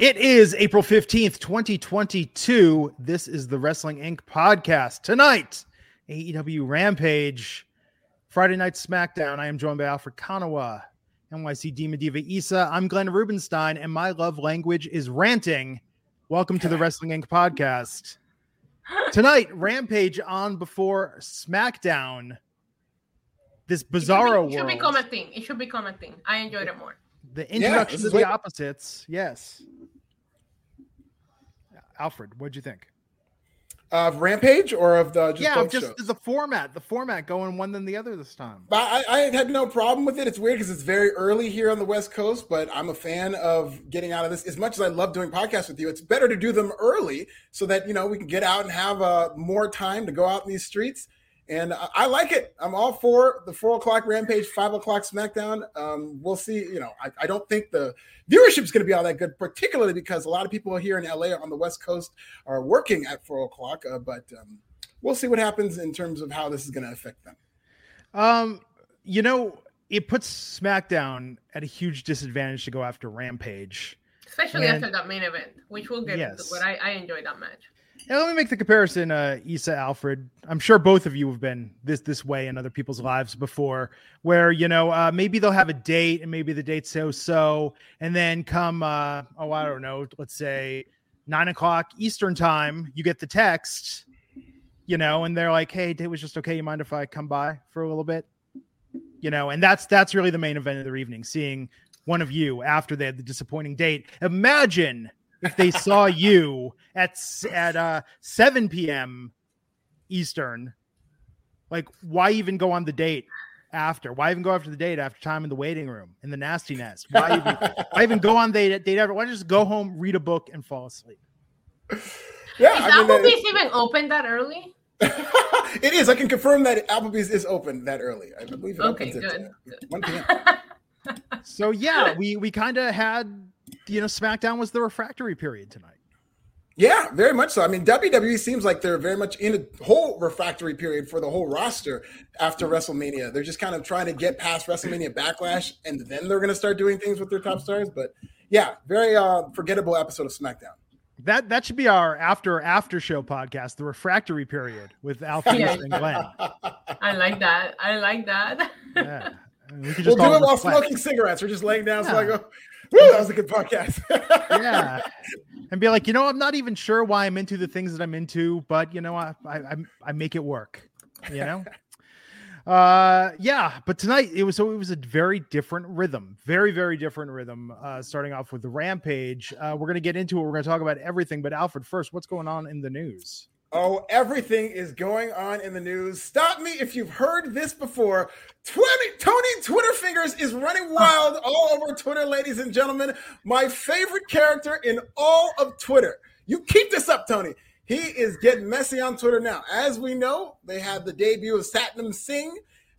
It is April 15th, 2022. This is the Wrestling Inc. podcast. Tonight, AEW Rampage, Friday Night SmackDown. I am joined by Alfred Konuwa, NYC Demon Diva Isa. I'm Glenn Rubenstein, and my love language is ranting. Welcome to the Wrestling Inc. podcast. Tonight, Rampage on before SmackDown. This bizarro it should, be, it should become a thing. It should become a thing. I enjoyed it more. The introduction yeah, of the opposites. Yes. Alfred, what'd you think? Of Rampage or of the just yeah, just shows? the format, the format going one than the other this time. I, I had no problem with it. It's weird because it's very early here on the West Coast, but I'm a fan of getting out of this. As much as I love doing podcasts with you, it's better to do them early so that you know we can get out and have uh, more time to go out in these streets and I, I, like it. I'm all for the four o'clock Rampage, five o'clock SmackDown. Um, we'll see. You know, I, I don't think the viewership is going to be all that good, particularly because a lot of people here in LA on the West Coast are working at four o'clock. Uh, but um, we'll see what happens in terms of how this is going to affect them. Um, you know, it puts SmackDown at a huge disadvantage to go after Rampage, especially and, after that main event, which we'll get yes. to. But I, I enjoyed that match. Yeah, let me make the comparison, uh, Isa Alfred. I'm sure both of you have been this this way in other people's lives before, where you know uh, maybe they'll have a date and maybe the date's so so, and then come uh, oh I don't know, let's say nine o'clock Eastern time, you get the text, you know, and they're like, hey, date was just okay. You mind if I come by for a little bit? You know, and that's that's really the main event of their evening, seeing one of you after they had the disappointing date. Imagine if they saw you at at uh 7 p.m. Eastern. Like, why even go on the date after? Why even go after the date after time in the waiting room in the nasty nest? Why even, why even go on date date ever? Why just go home, read a book, and fall asleep? Yeah, is I mean, Applebee's even open that early? it is. I can confirm that Applebee's is open that early. I believe it okay, opens good. at 1 p.m. so yeah, we we kind of had you know, SmackDown was the refractory period tonight. Yeah, very much so. I mean, WWE seems like they're very much in a whole refractory period for the whole roster after WrestleMania. They're just kind of trying to get past WrestleMania backlash, and then they're going to start doing things with their top stars. But yeah, very uh, forgettable episode of SmackDown. That that should be our after after show podcast, the refractory period with Alfie yeah. and Glenn. I like that. I like that. yeah. We will do it while reflect. smoking cigarettes. We're just laying down. Yeah. So I go, Woo, that was a good podcast. yeah, and be like, you know, I'm not even sure why I'm into the things that I'm into, but you know, I I I make it work. You know. uh yeah but tonight it was so it was a very different rhythm very very different rhythm uh starting off with the rampage uh we're gonna get into it we're gonna talk about everything but alfred first what's going on in the news Oh, everything is going on in the news. Stop me if you've heard this before. 20, Tony Twitter Fingers is running wild all over Twitter, ladies and gentlemen. My favorite character in all of Twitter. You keep this up, Tony. He is getting messy on Twitter now. As we know, they had the debut of Satnam Singh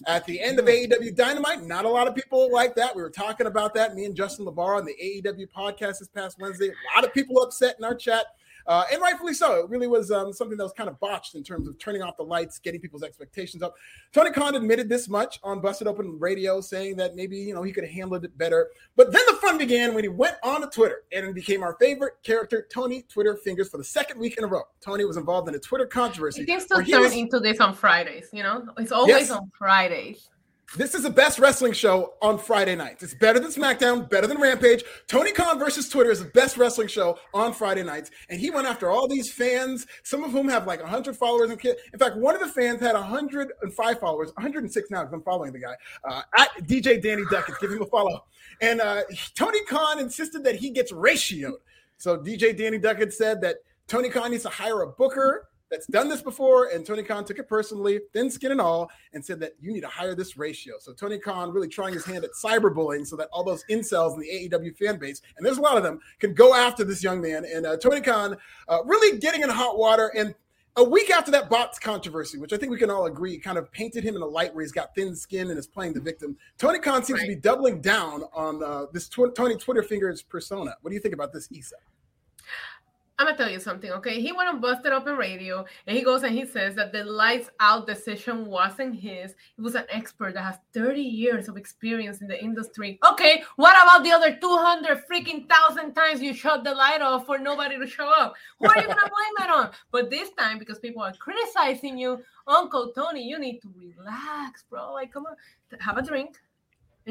at the end of hmm. AEW Dynamite. Not a lot of people like that. We were talking about that, me and Justin LaBar on the AEW podcast this past Wednesday. A lot of people upset in our chat uh, and rightfully so. It really was um, something that was kind of botched in terms of turning off the lights, getting people's expectations up. Tony Khan admitted this much on Busted Open Radio, saying that maybe you know he could have handled it better. But then the fun began when he went on to Twitter and became our favorite character, Tony Twitter Fingers, for the second week in a row. Tony was involved in a Twitter controversy. He seems to turn was... into this on Fridays. You know, it's always yes. on Fridays. This is the best wrestling show on Friday nights. It's better than SmackDown, better than Rampage. Tony Khan versus Twitter is the best wrestling show on Friday nights. And he went after all these fans, some of whom have like 100 followers. In fact, one of the fans had 105 followers, 106 now because I'm following the guy, uh, at DJ Danny Duckett. Give him a follow. And uh, Tony Khan insisted that he gets ratioed. So DJ Danny Duckett said that Tony Khan needs to hire a booker that's done this before, and Tony Khan took it personally, thin skin and all, and said that you need to hire this ratio. So Tony Khan really trying his hand at cyberbullying so that all those incels in the AEW fan base, and there's a lot of them, can go after this young man. And uh, Tony Khan uh, really getting in hot water. And a week after that bots controversy, which I think we can all agree kind of painted him in a light where he's got thin skin and is playing the victim, Tony Khan seems right. to be doubling down on uh, this tw- Tony Twitter fingers persona. What do you think about this, Isa? I'm gonna tell you something, okay? He went on Busted up Open Radio and he goes and he says that the lights out decision wasn't his. He was an expert that has 30 years of experience in the industry. Okay, what about the other 200 freaking thousand times you shut the light off for nobody to show up? Who are you gonna blame it on? But this time, because people are criticizing you, Uncle Tony, you need to relax, bro. Like, come on, have a drink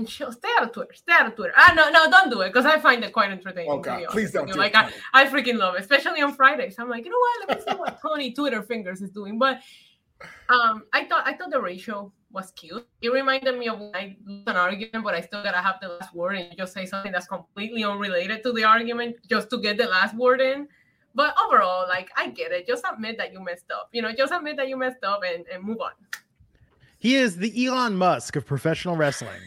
and she'll stay out of Twitter. Stay out of Twitter. Ah, no, no, don't do it because I find it quite entertaining. Oh God, please don't. Do it. like I, I freaking love it, especially on Fridays. I'm like, you know what? Let me see what Tony Twitter fingers is doing. But um, I thought I thought the ratio was cute. It reminded me of when I lose an argument, but I still gotta have the last word and just say something that's completely unrelated to the argument just to get the last word in. But overall, like I get it. Just admit that you messed up. You know, just admit that you messed up and, and move on. He is the Elon Musk of professional wrestling.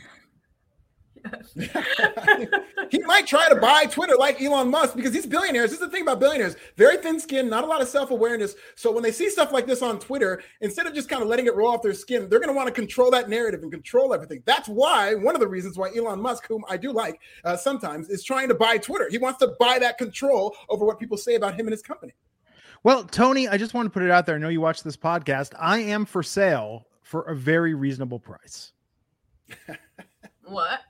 he might try to buy Twitter like Elon Musk because these billionaires. This is the thing about billionaires: very thin skin, not a lot of self awareness. So when they see stuff like this on Twitter, instead of just kind of letting it roll off their skin, they're going to want to control that narrative and control everything. That's why one of the reasons why Elon Musk, whom I do like uh, sometimes, is trying to buy Twitter. He wants to buy that control over what people say about him and his company. Well, Tony, I just want to put it out there. I know you watch this podcast. I am for sale for a very reasonable price. what?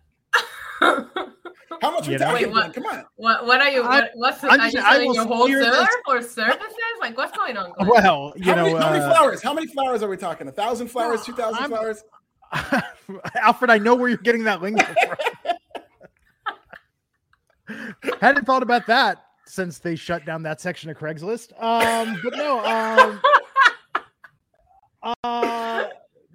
How much we talking? Wait, what, Come on. What, what are you? What, what's I'm are you selling your wholesaler or services? Like, what's going on? Glenn? Well, you how know, many, how many uh, flowers? How many flowers are we talking? A thousand flowers? Two thousand flowers? Alfred, I know where you're getting that link from. Hadn't thought about that since they shut down that section of Craigslist. Um, but no, um, uh,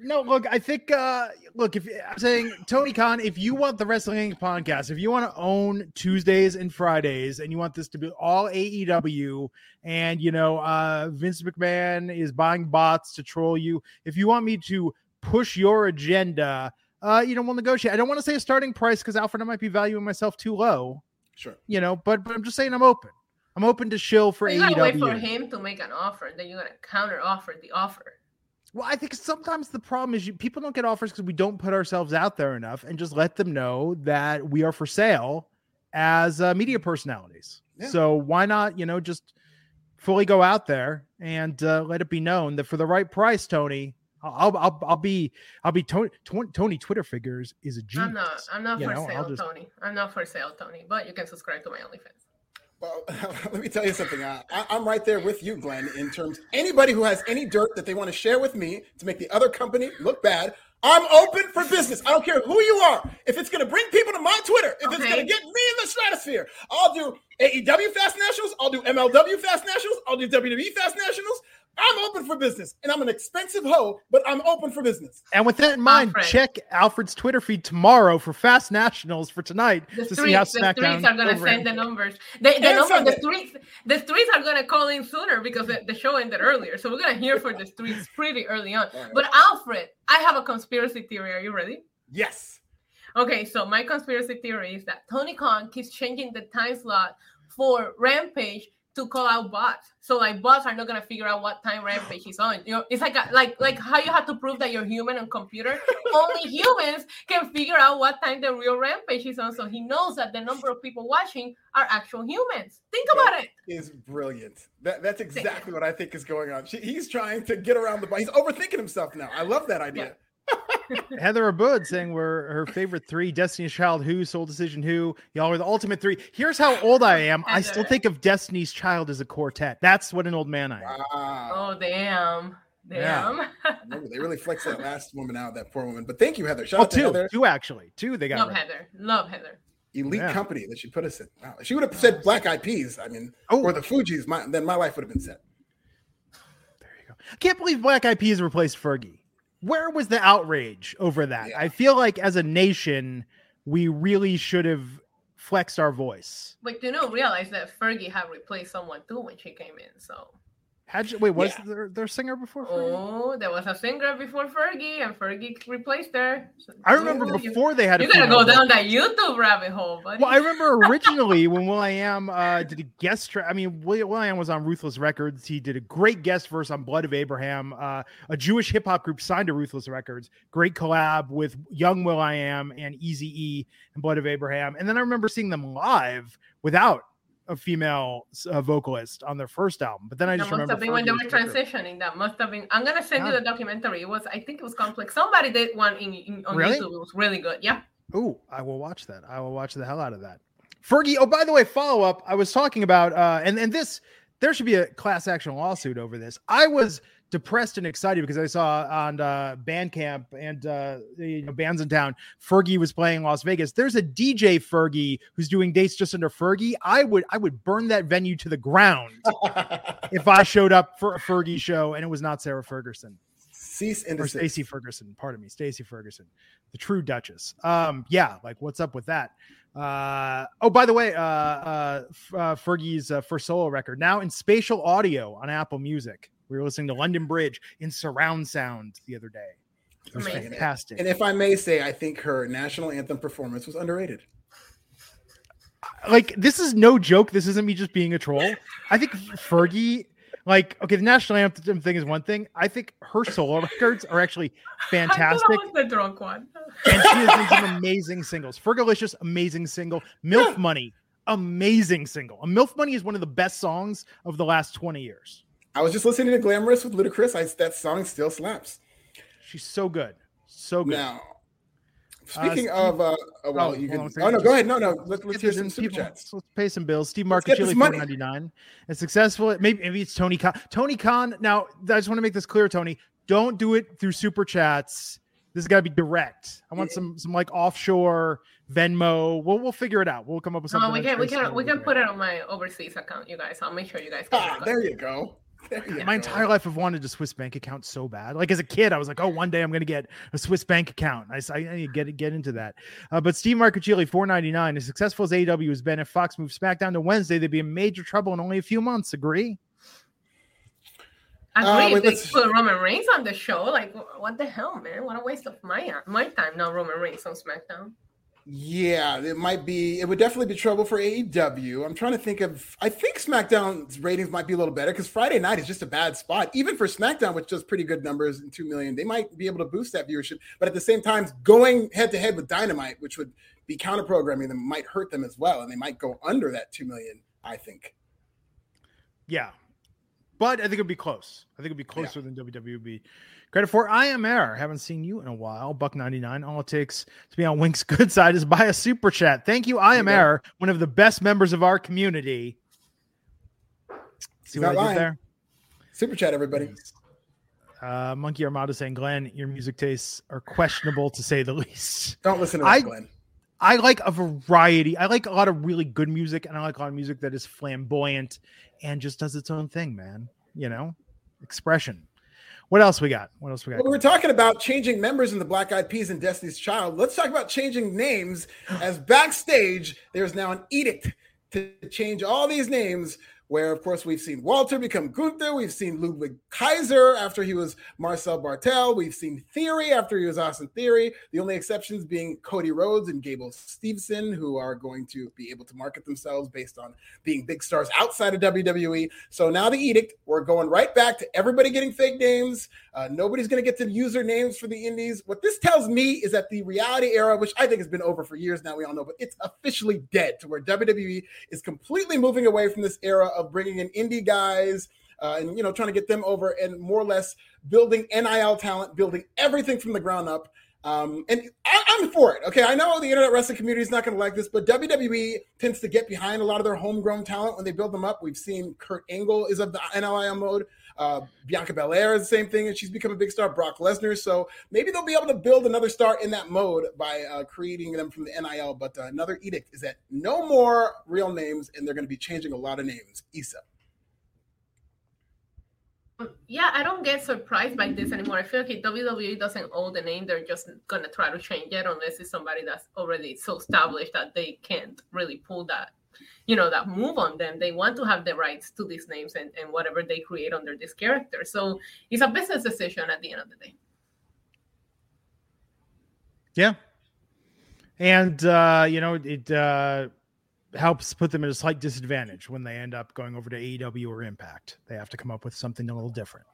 no, look, I think uh look, if I'm saying Tony Khan, if you want the Wrestling Inc. podcast, if you want to own Tuesdays and Fridays and you want this to be all AEW and you know uh Vince McMahon is buying bots to troll you, if you want me to push your agenda, uh, you know, we'll negotiate. I don't want to say a starting price because Alfred, I might be valuing myself too low. Sure. You know, but but I'm just saying I'm open. I'm open to shill for you AEW. gotta wait for him to make an offer, and then you're gonna counter offer the offer. Well, I think sometimes the problem is you, people don't get offers because we don't put ourselves out there enough and just let them know that we are for sale as uh, media personalities. Yeah. So why not, you know, just fully go out there and uh, let it be known that for the right price, Tony, I'll I'll, I'll be I'll be Tony Tony Twitter fingers is a genius. I'm not I'm not you for know, sale, just... Tony. I'm not for sale, Tony. But you can subscribe to my OnlyFans. Well, let me tell you something. I, am right there with you, Glenn, in terms anybody who has any dirt that they want to share with me to make the other company look bad. I'm open for business. I don't care who you are. If it's going to bring people to my Twitter, if okay. it's going to get me in the stratosphere, I'll do AEW Fast Nationals. I'll do MLW Fast Nationals. I'll do WWE Fast Nationals. I'm open for business, and I'm an expensive hoe, but I'm open for business. And with that in mind, Alfred. check Alfred's Twitter feed tomorrow for Fast Nationals for tonight the to streets, see how SmackDown. The streets are going to send the numbers. The, the, number, the streets, the streets are going to call in sooner because the, the show ended earlier, so we're going to hear from the streets pretty early on. But Alfred, I have a conspiracy theory. Are you ready? Yes. Okay, so my conspiracy theory is that Tony Khan keeps changing the time slot for Rampage to call out bots. So like bots are not gonna figure out what time rampage is on. You know, it's like a, like like how you have to prove that you're human on computer. Only humans can figure out what time the real rampage is on. So he knows that the number of people watching are actual humans. Think that about it. Is brilliant. That that's exactly what I think is going on. She, he's trying to get around the. He's overthinking himself now. I love that idea. Yeah. Heather Abud saying we're her favorite three Destiny's Child, Who, Soul Decision, Who. Y'all are the ultimate three. Here's how old I am. I still think of Destiny's Child as a quartet. That's what an old man I am. Wow. Oh, damn. Damn. Yeah. they really flexed that last woman out, that poor woman. But thank you, Heather. Shout well, out to two, Heather. two actually, two. They got Love right. Heather. Love Heather. Elite Yeah. company that she put us in. Wow. If she would have said oh, Black Eyed Peas, I mean, Oh. or the Fugees, my, then my life would have been set. There you go. I can't believe Black Eyed Peas replaced Fergie. Where was the outrage over that? Yeah. I feel like as a nation, we really should have flexed our voice. But you know, realize that Fergie had replaced someone too when she came in. So, Had you, wait, was Yeah. there their singer before Fergie? oh, there was a singer before Fergie, and Fergie replaced her. So, I remember before they had. a You gotta go down that YouTube rabbit hole, buddy. Well, I remember originally when Will I Am uh, did a guest. Tra- I mean, Will, Will I Am was on Ruthless Records. He did a great guest verse on Blood of Abraham. Uh, a Jewish hip hop group signed to Ruthless Records. Great collab with Young Will I Am and Easy E and Blood of Abraham. And then I remember seeing them live without a female uh, vocalist on their first album. But then I that just must remember have been when they were transitioning. That must have been. I'm gonna send you the documentary. It was, I think it was complex. Somebody did one in, in on Really? YouTube. It was really good. Yeah. Ooh, I will watch that. I will watch the hell out of that. Fergie. Oh, by the way, follow up. I was talking about, uh, and and this there should be a class action lawsuit over this. I was depressed and excited because I saw on uh, Bandcamp and uh, you know, bands in town, Fergie was playing Las Vegas. There's a DJ Fergie who's doing dates just under Fergie. I would I would burn that venue to the ground if I showed up for a Fergie show and it was not Sarah Ferguson Cease and or desist. Stacy Ferguson. Pardon me, Stacy Ferguson, the true Duchess. Um, yeah, like what's up with that? Uh, oh, by the way, uh, uh, uh Fergie's uh, first solo record now in spatial audio on Apple Music. We were listening to London Bridge in surround sound the other day. It was Amazing. fantastic. And if I may say, I think her national anthem performance was underrated. Uh, like this is no joke. This isn't me just being a troll. I think Fergie, like, okay, the national anthem thing is one thing. I think her solo records are actually fantastic. I was the drunk one. and she has done some amazing singles. Fergalicious, amazing single. MILF Money, amazing single. A MILF Money is one of the best songs of the last 20 years. I was just listening to Glamorous with Ludacris. I, that song still slaps. She's so good. So good. Now, speaking Uh, of, uh, oh, well, oh, you can. Oh no, go ahead. No, no. Let's, let's Let's, hear some some super people- chats. let's pay some bills. Steve Let's get Marcucci, money. 499. It's successful. Maybe, maybe it's Tony Khan. Tony Khan. Now, I just want to make this clear, Tony. Don't do it through super chats. This has got to be direct. I want some some like offshore Venmo. We'll we'll figure it out. We'll come up with something. No, we can we can we can put it on my overseas account, you guys. I'll make sure you guys get Ah, there you go. There my entire life I've wanted a Swiss bank account so bad. Like as a kid, I was like, oh, one day I'm going to get a Swiss bank account. I, I need to get get into that. Uh, but Steve Marcucci, 499, as successful as AEW has been, if Fox moves SmackDown to Wednesday, they'd be in major trouble in only a few months. Agree? I agree. Uh, if they let's- put Roman Reigns on the show, like what the hell, man? What a waste of my my time. Now Roman Reigns on SmackDown. Yeah, it might be. It would definitely be trouble for AEW. I'm trying to think of. I think SmackDown's ratings might be a little better because Friday night is just a bad spot, even for SmackDown, which does pretty good numbers in two million. They might be able to boost that viewership, but at the same time, going head to head with Dynamite, which would be counter programming them, might hurt them as well, and they might go under that two million. I think. Yeah. But I think it'd be close. I think it'd be closer than WWE would be credit for. I am Air. Haven't seen you in a while. Buck 99. All it takes to be on Winc's good side is buy a super chat. Thank you, I am. Air, one of the best members of our community. See He's what I lying. did there? Super chat, everybody. Uh, Monkey Armada saying, Glenn, your music tastes are questionable to say the least. Don't listen to that, I- Glenn. I like a variety. I like a lot of really good music, and I like a lot of music that is flamboyant and just does its own thing, man. You know, expression. What else we got? What else we got? Well, we were talking about changing members in the Black Eyed Peas and Destiny's Child. Let's talk about changing names. As backstage, there's now an edict to change all these names. Where, of course, we've seen Walter become Gunther. We've seen Ludwig Kaiser after he was Marcel Bartel. We've seen Theory after he was Austin Theory. The only exceptions being Cody Rhodes and Gable Steveson, who are going to be able to market themselves based on being big stars outside of WWE. So now the edict, we're going right back to everybody getting fake names. Uh, nobody's going to get to user names for the indies. What this tells me is that the reality era, which I think has been over for years now, we all know, but it's officially dead to where WWE is completely moving away from this era of bringing in indie guys. Uh, and you know, trying to get them over and more or less building NIL talent, building everything from the ground up. Um, and I, am for it. Okay, I know the internet wrestling community is not going to like this, but WWE tends to get behind a lot of their homegrown talent when they build them up. We've seen Kurt Angle is of the NLIM mode. Uh, Bianca Belair is the same thing, and she's become a big star. Brock Lesnar. So maybe they'll be able to build another star in that mode by uh, creating them from the NIL. But uh, another edict is that no more real names, and they're going to be changing a lot of names. Isa. Yeah, I don't get surprised by this anymore. I feel like WWE doesn't own the name, they're just gonna try to change it unless it's somebody that's already so established that they can't really pull that, you know, that move on them. They want to have the rights to these names and, and whatever they create under this character. So it's a business decision at the end of the day. Yeah. And uh, you know, it uh helps put them at a slight disadvantage when they end up going over to AEW or Impact. They have to come up with something a little different.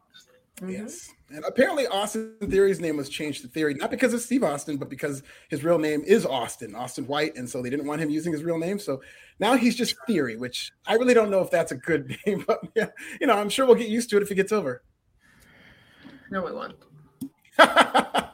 Mm-hmm. Yes. And apparently Austin Theory's name was changed to Theory, not because of Steve Austin, but because his real name is Austin, Austin White. And so they didn't want him using his real name. So now he's just Theory, which I really don't know if that's a good name, but yeah, you know, I'm sure we'll get used to it if it gets over. No, we won't.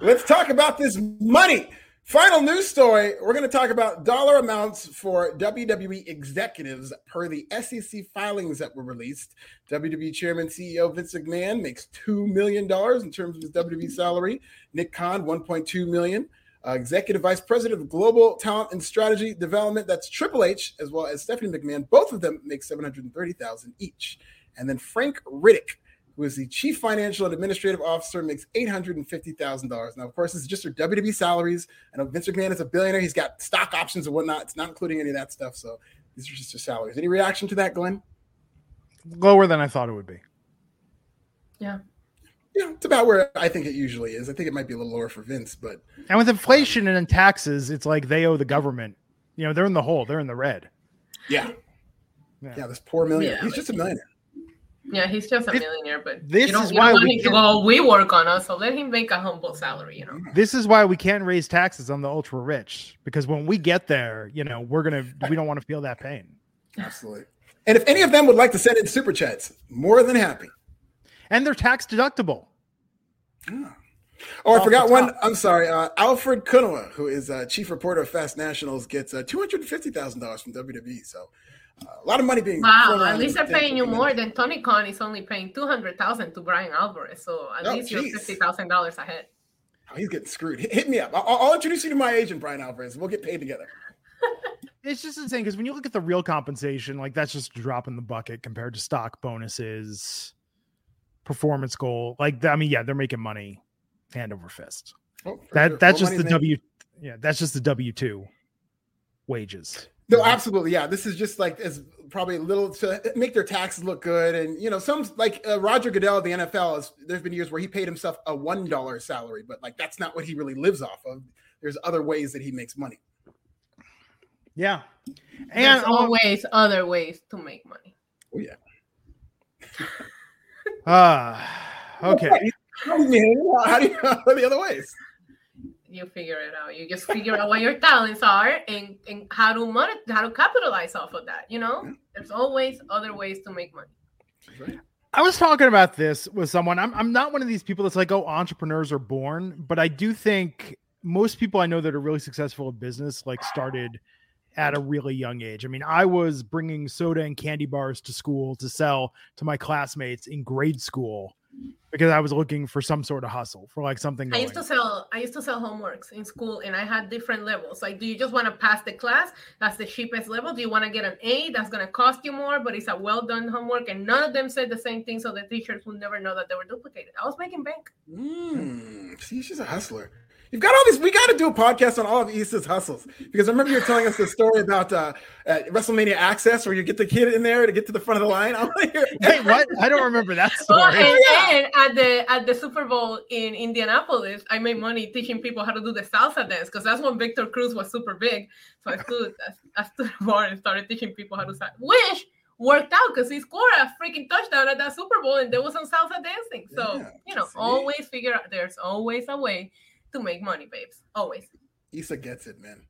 Let's talk about this money. Final news story we're going to talk about dollar amounts for WWE executives per the SEC filings that were released. WWE Chairman CEO Vince McMahon makes $2 million in terms of his WWE salary, Nick Khan, $1.2 million. Uh, Executive Vice President of Global Talent and Strategy Development, that's Triple H, as well as Stephanie McMahon. Both of them make 730000 each. And then Frank Riddick, who is the chief financial and administrative officer, makes $850,000. Now, of course, this is just for WWE salaries. I know Vince McMahon is a billionaire. He's got stock options and whatnot. It's not including any of that stuff. So these are just his salaries. Any reaction to that, Glenn? Lower than I thought it would be. Yeah. Yeah, it's about where I think it usually is. I think it might be a little lower for Vince, but and with inflation and taxes, it's like they owe the government. You know, they're in the hole. They're in the red. Yeah. Yeah, yeah this poor millionaire. Yeah, He's just a millionaire. Yeah, he's just a millionaire, but this is why we to go. We work on us, so let him make a humble salary. You know. This is why we can't raise taxes on the ultra rich because when we get there, you know, we're gonna we don't want to feel that pain. Absolutely. And if any of them would like to send in super chats, more than happy. And they're tax deductible. Oh, oh I forgot one. I'm sorry. Uh, Alfred Konuwa, who is uh, chief reporter of Fast Nationals, gets uh, two hundred fifty thousand dollars from WWE. So a lot of money being wow. At least they're paying you more than Tony Khan is only paying two hundred thousand to Bryan Alvarez. So at oh, least geez. you're fifty thousand dollars ahead. Oh, he's getting screwed. Hit, hit me up. I'll, I'll, introduce you to my agent, Bryan Alvarez. We'll get paid together. it's just insane because when you look at the real compensation, like that's just a drop in the bucket compared to stock bonuses, performance goal. Like I mean, yeah, they're making money hand over fist. Oh, that sure. that's just the W. Yeah, that's just the W two wages. No, absolutely. Yeah, this is just like as probably a little to make their taxes look good, and you know, some like uh, Roger Goodell of the NFL. Is, there's been years where he paid himself a one dollar salary, but like that's not what he really lives off of. There's other ways that he makes money. Yeah, and there's always um, other ways to make money. Oh yeah. Ah, uh, okay. How do you, how do you, how are the other ways? You figure it out. You just figure out what your talents are and, and how to monet, how to capitalize off of that. You know, there's always other ways to make money. Right. I was talking about this with someone. I'm I'm not one of these people that's like, oh, entrepreneurs are born, but I do think most people I know that are really successful in business like started at a really young age. I mean, I was bringing soda and candy bars to school to sell to my classmates in grade school because I was looking for some sort of hustle for like something. Going. I used to sell. I used to sell homeworks in school, and I had different levels. Like, do you just want to pass the class? That's the cheapest level. Do you want to get an A? That's going to cost you more, but it's a well done homework. And none of them said the same thing, so the teachers would never know that they were duplicated. I was making bank. Mm, see, she's a hustler. You've got all these. We got to do a podcast on all of Issa's hustles because I remember you were telling us the story about uh, uh, WrestleMania Access, where you get the kid in there to get to the front of the line. I'm like, Wait, what? I don't remember that story. Oh, and then at the at the Super Bowl in Indianapolis, I made money teaching people how to do the salsa dance because that's when Victor Cruz was super big. So I stood I, I stood bar and started teaching people how to salsa. Which worked out because he scored a freaking touchdown at that Super Bowl and there was some salsa dancing. So yeah, you know, always figure out. There's always a way to make money, babes. Always. Issa gets it, man.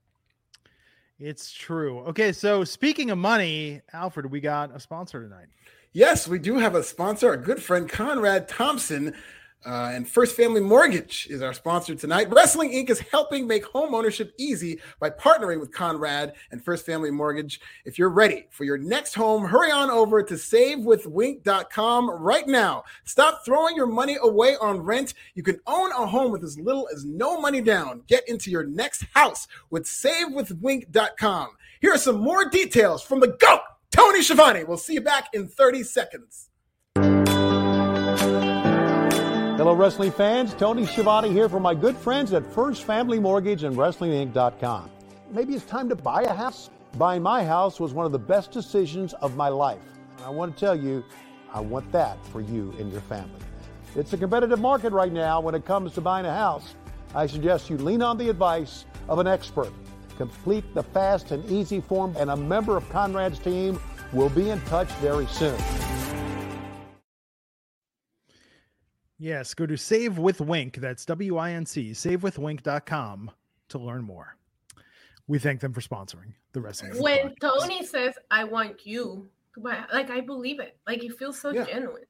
It's true. Okay, so speaking of money, Alfred, we got a sponsor tonight. Yes, we do have a sponsor, a good friend, Conrad Thompson. Uh, and First Family Mortgage is our sponsor tonight. Wrestling Inc. is helping make home ownership easy by partnering with Conrad and First Family Mortgage. If you're ready for your next home, hurry on over to savewithwinc.com right now. Stop throwing your money away on rent. You can own a home with as little as no money down. Get into your next house with savewithwinc.com. Here are some more details from the GOAT, Tony Schiavone. We'll see you back in 30 seconds. Hello, wrestling fans. Tony Schiavone here for my good friends at First Family Mortgage and WrestlingInc.com. Maybe it's time to buy a house. Buying my house was one of the best decisions of my life. I want to tell you, I want that for you and your family. It's a competitive market right now when it comes to buying a house. I suggest you lean on the advice of an expert. Complete the fast and easy form, and a member of Conrad's team will be in touch very soon. Yes, go to Save with Winc. That's W I N C, savewithwinc.com to learn more. We thank them for sponsoring the wrestling. When Tony says, I want you to like, I believe it. Like, it feels so Yeah. genuine.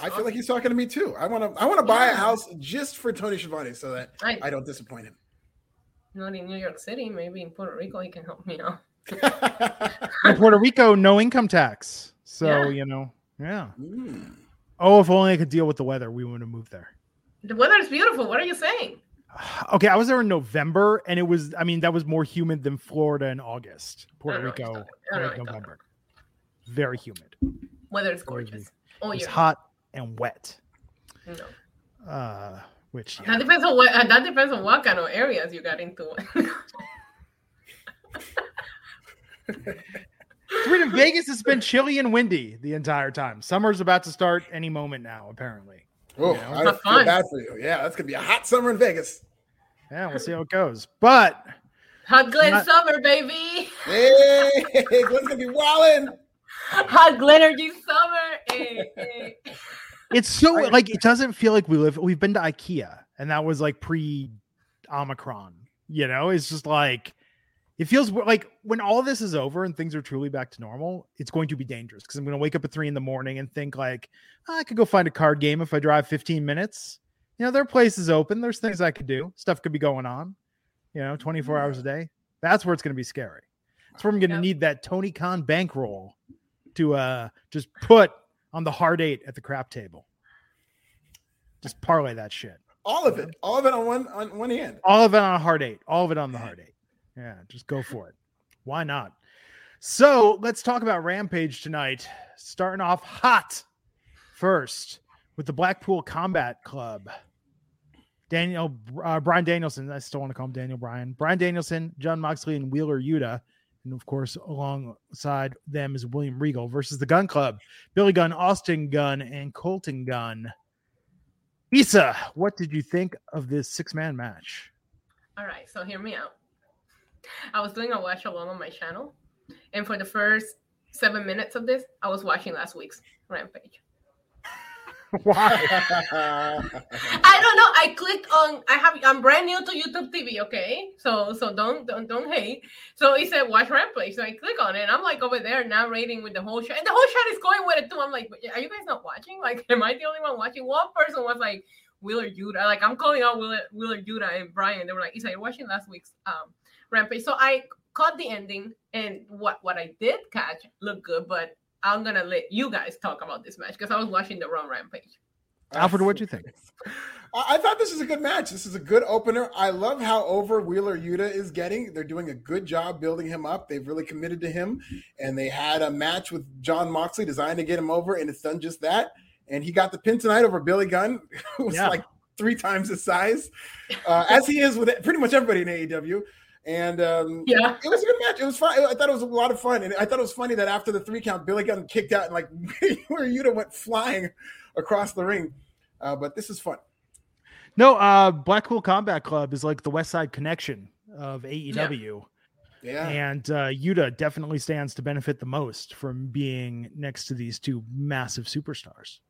I feel like he's talking to me too. I want to. I want to buy a house just for Tony Schiavone so that I- I don't disappoint him. Not in New York City, maybe in Puerto Rico, he can help me out. In Puerto Rico, no income tax. So, Yeah. you know, yeah. Mm. Oh, if only I could deal with the weather, we would have moved there. The weather is beautiful. What are you saying? Okay, I was there in November, and it was, I mean, that was more humid than Florida in August. Puerto Rico, what you're talking- I don't know late what you're talking November. Very humid. Weather is gorgeous. Oh, It's hot and wet. No. Uh, which, yeah. That depends on what. uh, That depends on what kind of areas you got into. We're in Vegas. It's been chilly and windy the entire time. Summer's about to start any moment now, apparently. Oh, Yeah, I feel fun. bad for you. Yeah, that's gonna be a hot summer in Vegas. Yeah, we'll see how it goes. But Hot Glen Not- summer, baby. Hey, Glenn's gonna be wilding. Hot Glenergy summer. Hey, hey. it's so like it doesn't feel like we live. We've been to IKEA, and that was like pre Omicron. You know, it's just like it feels like when all this is over and things are truly back to normal, it's going to be dangerous because I'm going to wake up at three in the morning and think like "Oh, I could go find a card game if I drive 15 minutes. You know, there are places open. There's things I could do. Stuff could be going on. You know, 24 hours a mm-hmm. day. That's where it's going to be scary. That's where I'm going to Yep. need that Tony Khan bankroll to uh just put on the hard eight at the crap table. Just parlay that shit. All of it, all of it on one on one hand. All of it on a hard eight. All of it on the mm-hmm. hard eight. Yeah, just go for it. Why not? So let's talk about Rampage tonight. Starting off hot first with the Blackpool Combat Club. Daniel uh, Bryan Danielson. I still want to call him Daniel Bryan. Brian Danielson, Jon Moxley, and Wheeler Yuta. And of course, alongside them is William Regal versus the Gun Club. Billy Gunn, Austin Gunn, and Colton Gunn. Issa, what did you think of this six man match? All right, so hear me out. I was doing a watch along on my channel, and for the first seven minutes of this, I was watching last week's Rampage. Why? I don't know. I clicked on. I have. I'm brand new to YouTube TV. Okay, so so don't don't don't hate. So it said watch Rampage. So I click on it, and I'm like over there narrating with the whole show, and the whole chat is going with it too. I'm like, are you guys not watching? Like, am I the only one watching? One person was like Wheeler Yuta. Like I'm calling out Wheeler Wheeler Yuta and Brian. They were like, "Isa, you're watching last week's um Rampage." So I caught the ending, and what what I did catch looked good, but. I'm gonna let you guys talk about this match because I was watching the wrong rampage. Alfred, what do you think? I I thought this is a good match. This is a good opener. I love how over Wheeler Yuta is getting. They're doing a good job building him up. They've really committed to him. And they had a match with Jon Moxley designed to get him over, and it's done just that. And he got the pin tonight over Billy Gunn, who was Yeah. like three times his size, uh, as he is with pretty much everybody in AEW. And um, Yeah. it was a good match. It was fun. I thought it was a lot of fun, and I thought it was funny that after the three count, Billy Gunn kicked out and like where Yuta went flying across the ring. Uh, but this is fun. No, uh Blackpool Combat Club is like the West Side connection of AEW. Yeah. And uh Yuta definitely stands to benefit the most from being next to these two massive superstars.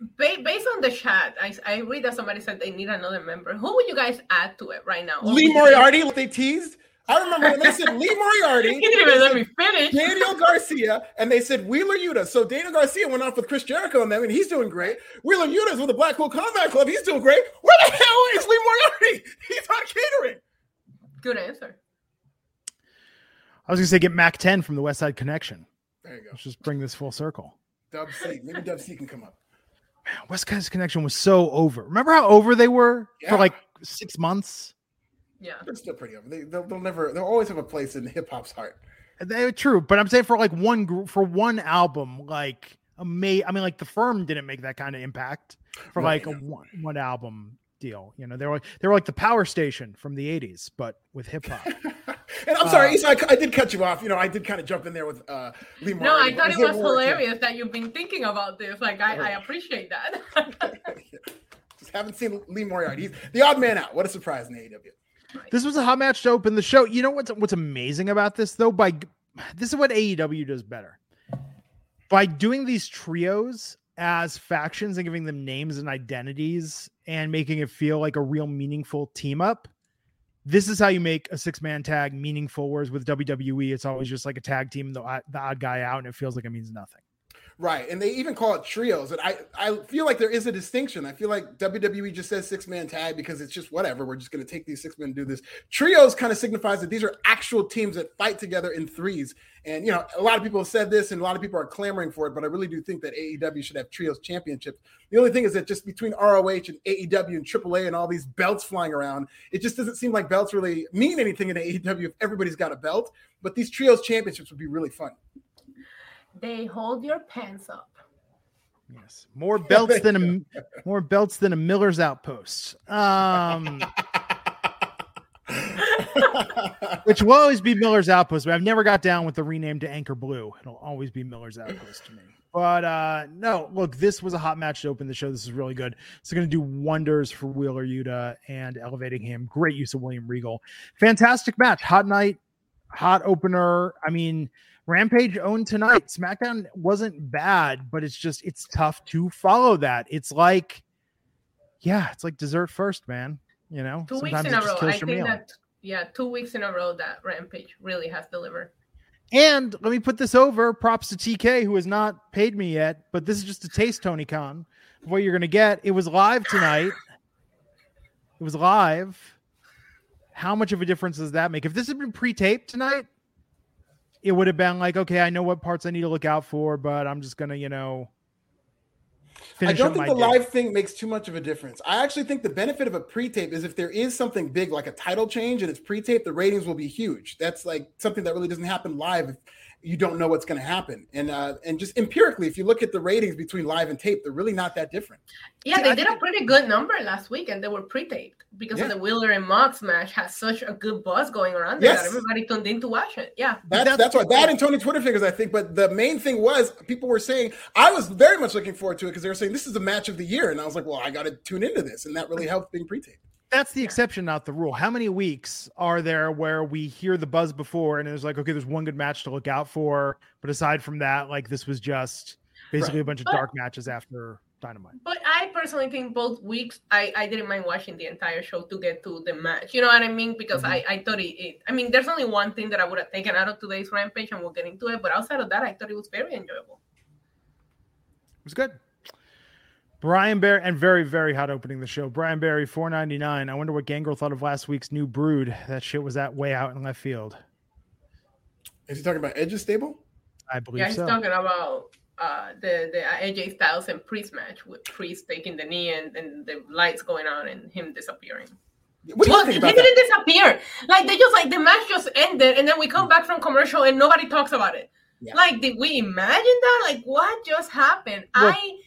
Ba- based on the chat, I, I read that somebody said they need another member. Who would you guys add to it right now? Lee Moriarty, what they teased. I remember when they said Lee Moriarty. He didn't even let me finish. Daniel Garcia, and they said Wheeler Yuta. So Daniel Garcia went off with Chris Jericho and them, and he's doing great. Wheeler Yuta is with the Blackpool Combat Club. He's doing great. Where the hell is Lee Moriarty? He's not catering. Good answer. I was gonna say get Mack 10 from the West Side Connection. There you go. Let's just bring this full circle. Dub C. Maybe Dub C can come up. Man, West Coast Connection was so over. Remember how over they were Yeah. for like six months? Yeah. They're still pretty over. They, they'll, they'll never. They'll always have a place in hip hop's heart. They true, but I'm saying for like one group for one album, like ama- I mean, like the firm didn't make that kind of impact for Right, like a one, one album deal. You know, they were they were like the power station from the '80s, but with hip hop. And I'm sorry, Uh, Issa, I, I did cut you off. You know, I did kind of jump in there with uh, Lee No, I thought it was more to- hilarious that you've been thinking about this. Like, I, I appreciate that. Just haven't seen Lee Moriarty. He's the odd man out. What a surprise in AEW. this was a hot match to open the show. You know what's what's amazing about this though? By this is what AEW does better. By doing these trios as factions and giving them names and identities and making it feel like a real meaningful team up. This is how you make a six man tag meaningful. Whereas with WWE, it's always just like a tag team, the, the odd guy out, and it feels like it means nothing. Right, and they even call it trios. And I, I feel like there is a distinction. I feel like WWE just says six man tag because it's just whatever. We're just going to take these six men and do this. Trios kind of signifies that these are actual teams that fight together in threes. And you know, a lot of people have said this, and a lot of people are clamoring for it. But I really do think that AEW should have trios championships. The only thing is that just between ROH and AEW and AAA and all these belts flying around, it just doesn't seem like belts really mean anything in AEW if everybody's got a belt. But these trios championships would be really fun. They hold your pants up. Yes, more belts than a more belts than a Miller's Outpost. Um, which will always be Miller's Outpost, but I've never got down with the rename to Anchor Blue. It'll always be Miller's Outpost to me. But uh no, look, this was a hot match to open the show. This is really good. It's going to do wonders for Wheeler Yuta and elevating him. Great use of William Regal. Fantastic match. Hot night, hot opener. I mean, Rampage owned tonight. SmackDown wasn't bad, but it's just it's tough to follow that. It's like, yeah, it's like dessert first, man. You know, Two weeks in a row. I think meal. that, yeah, two weeks in a row that Rampage really has delivered. And let me put this over. Props to TK, who has not paid me yet, but this is just a taste, Tony Khan, of what you're going to get. It was live tonight. It was live. How much of a difference does that make? If this had been pre-taped tonight, it would have been like, okay, I know what parts I need to look out for, but I'm just gonna, you know, I don't think the day. live thing makes too much of a difference. I actually think the benefit of a pre-tape is if there is something big like a title change and it's pre-tape, the ratings will be huge. That's like something that really doesn't happen live if you don't know what's going to happen. And uh, and just empirically, if you look at the ratings between live and tape, they're really not that different. Yeah, See, they I did a pretty good number last week, and they were pre-taped because of the Wheeler and Mox match has such a good buzz going around there Yes. that everybody tuned in to watch it. Yeah, That's That's- that's, why that and Tony Twitter fingers, I think. But the main thing was people were saying I was very much looking forward to it because they were saying this is a match of the year, and I was like, well, I got to tune into this, and that really helped being pre-taped. That's the exception, not the rule. How many weeks are there where we hear the buzz before and it's like, okay, there's one good match to look out for, but aside from that, like this was just basically Right. a bunch of But- dark matches after Dynamite. but I personally think both weeks I, I didn't mind watching the entire show to get to the match. You know what I mean? Because mm-hmm. I, I thought it, it. I mean, there's only one thing that I would have taken out of today's Rampage, and we'll get into it. But outside of that, I thought it was very enjoyable. It was good. Brian Barry and very very hot opening the show. Brian Barry, four ninety nine. I wonder what Gangrel thought of last week's new Brood. That shit was that way out in left field. Is he talking about Edge's stable? I believe Yeah, he's so. talking about uh, the the AJ Styles and Priest match with Priest taking the knee and, and the lights going on and him disappearing. What do you Look, think he about that? didn't disappear. Like they just like the match just ended, and then we come back from commercial and nobody talks about it. Yeah. Like, did we imagine that? Like, what just happened? Look- I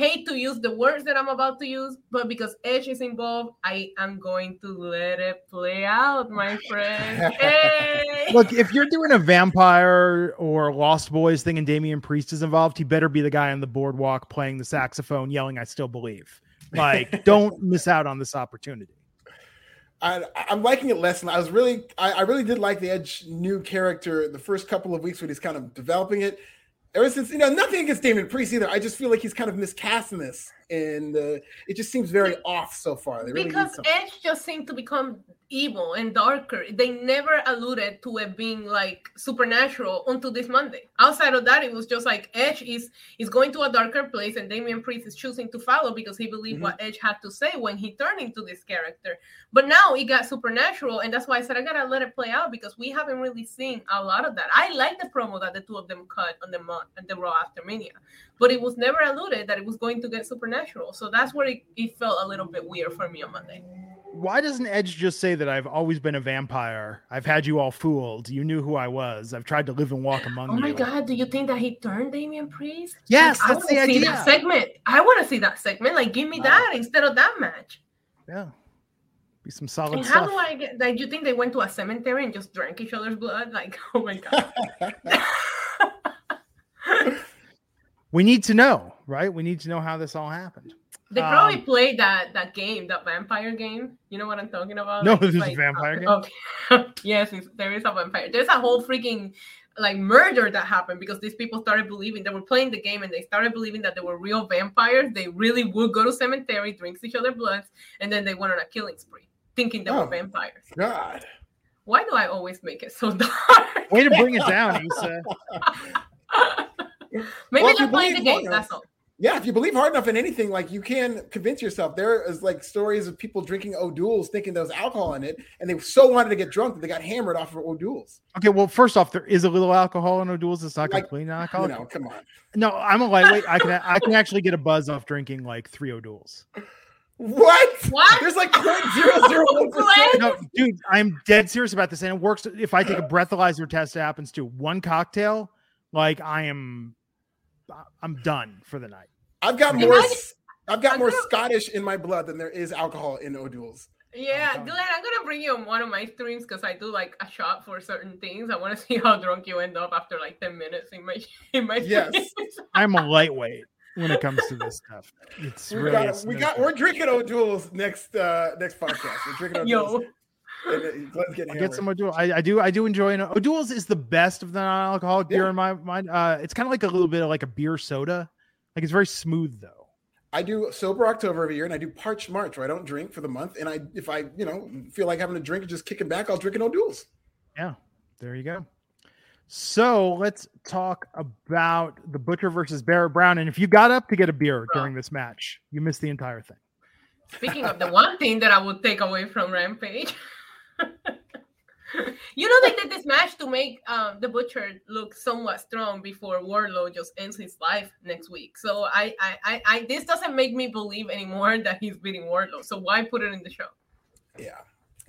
hate to use the words that I'm about to use, but because Edge is involved, I am going to let it play out, my friend. Hey. Look, if you're doing a vampire or Lost Boys thing and Damian Priest is involved, he better be the guy on the boardwalk playing the saxophone, yelling, I still believe. Like, don't miss out on this opportunity. I, I'm liking it less. And I was really, I, I really did like the Edge new character the first couple of weeks when he's kind of developing it. Ever since, you know, nothing against Damian Priest either. I just feel like he's kind of miscast in this. And uh, it just seems very off so far. They really because Edge just seemed to become evil and darker. They never alluded to it being like supernatural until this Monday. Outside of that, it was just like Edge is is going to a darker place, and Damian Priest is choosing to follow because he believed mm-hmm. what Edge had to say when he turned into this character. But now it got supernatural, and that's why I said I gotta let it play out because we haven't really seen a lot of that. I like the promo that the two of them cut on the on the Raw after Mania, but it was never alluded that it was going to get supernatural. So that's where it, it felt a little bit weird for me on Monday why doesn't Edge just say that I've always been a vampire? I've had you all fooled. You knew who I was. I've tried to live and walk among you. Oh my you. god, do you think that he turned Damian Priest? Yes, like, that's I the idea. That segment. I want to see that segment. Like, give me wow. that instead of that match. Yeah, be some solid and stuff. How do I get? Like, you think they went to a cemetery and just drank each other's blood? Like, oh my god. we need to know, right? We need to know how this all happened. They probably um, played that that game, that vampire game. You know what I'm talking about? No, like, this is like, a vampire game. Okay. yes, there is a vampire. There's a whole freaking like murder that happened because these people started believing they were playing the game and they started believing that they were real vampires. They really would go to cemetery, drink each other bloods, and then they went on a killing spree, thinking they oh, were vampires. God. Why do I always make it so dark? Way to bring it down, Issa. Maybe well, they're playing the game. That's all. Yeah, if you believe hard enough in anything, like you can convince yourself. There is like stories of people drinking O'Doul's thinking there was alcohol in it, and they so wanted to get drunk that they got hammered off of O'Doul's. Okay, well, first off, there is a little alcohol in O'Doul's. It's not like, completely alcohol. You know, come on. No, I'm a lightweight. I can I can actually get a buzz off drinking like three O'Doul's. What? What? There's like zero zero one percent. No, dude, I'm dead serious about this, and it works. If I take a breathalyzer test, it happens to one cocktail. Like I am, I'm done for the night. I've got more. I've got more Scottish in my blood than there is alcohol in O'Doul's. Yeah, Glenn, I'm gonna bring you on one of my streams because I do like a shot for certain things. I want to see how drunk you end up after like 10 minutes in my in my yes. I'm a lightweight when it comes to this stuff. It's we really got, we got we're drinking O'Doul's next uh next podcast. We're drinking O'Doul's. Yo. Let's get, get some O'Doul. I, I, do I do enjoy it. O'Doul's is the best of the non-alcoholic yeah. beer in my mind. Uh, it's kind of like a little bit of like a beer soda. Like it's very smooth though. I do sober October every year, and I do parched March where I don't drink for the month. And I, if I, you know, feel like having a drink and just kicking back, I'll drink an O'Doul's. Yeah, there you go. So let's talk about the Butcher versus Barrett Brown. And if you got up to get a beer during this match, you missed the entire thing. Speaking of the one thing that I would take away from Rampage. You know they did this match to make um, the butcher look somewhat strong before Wardlow just ends his life next week. So I, I, I, I, this doesn't make me believe anymore that he's beating Wardlow. So why put it in the show? Yeah.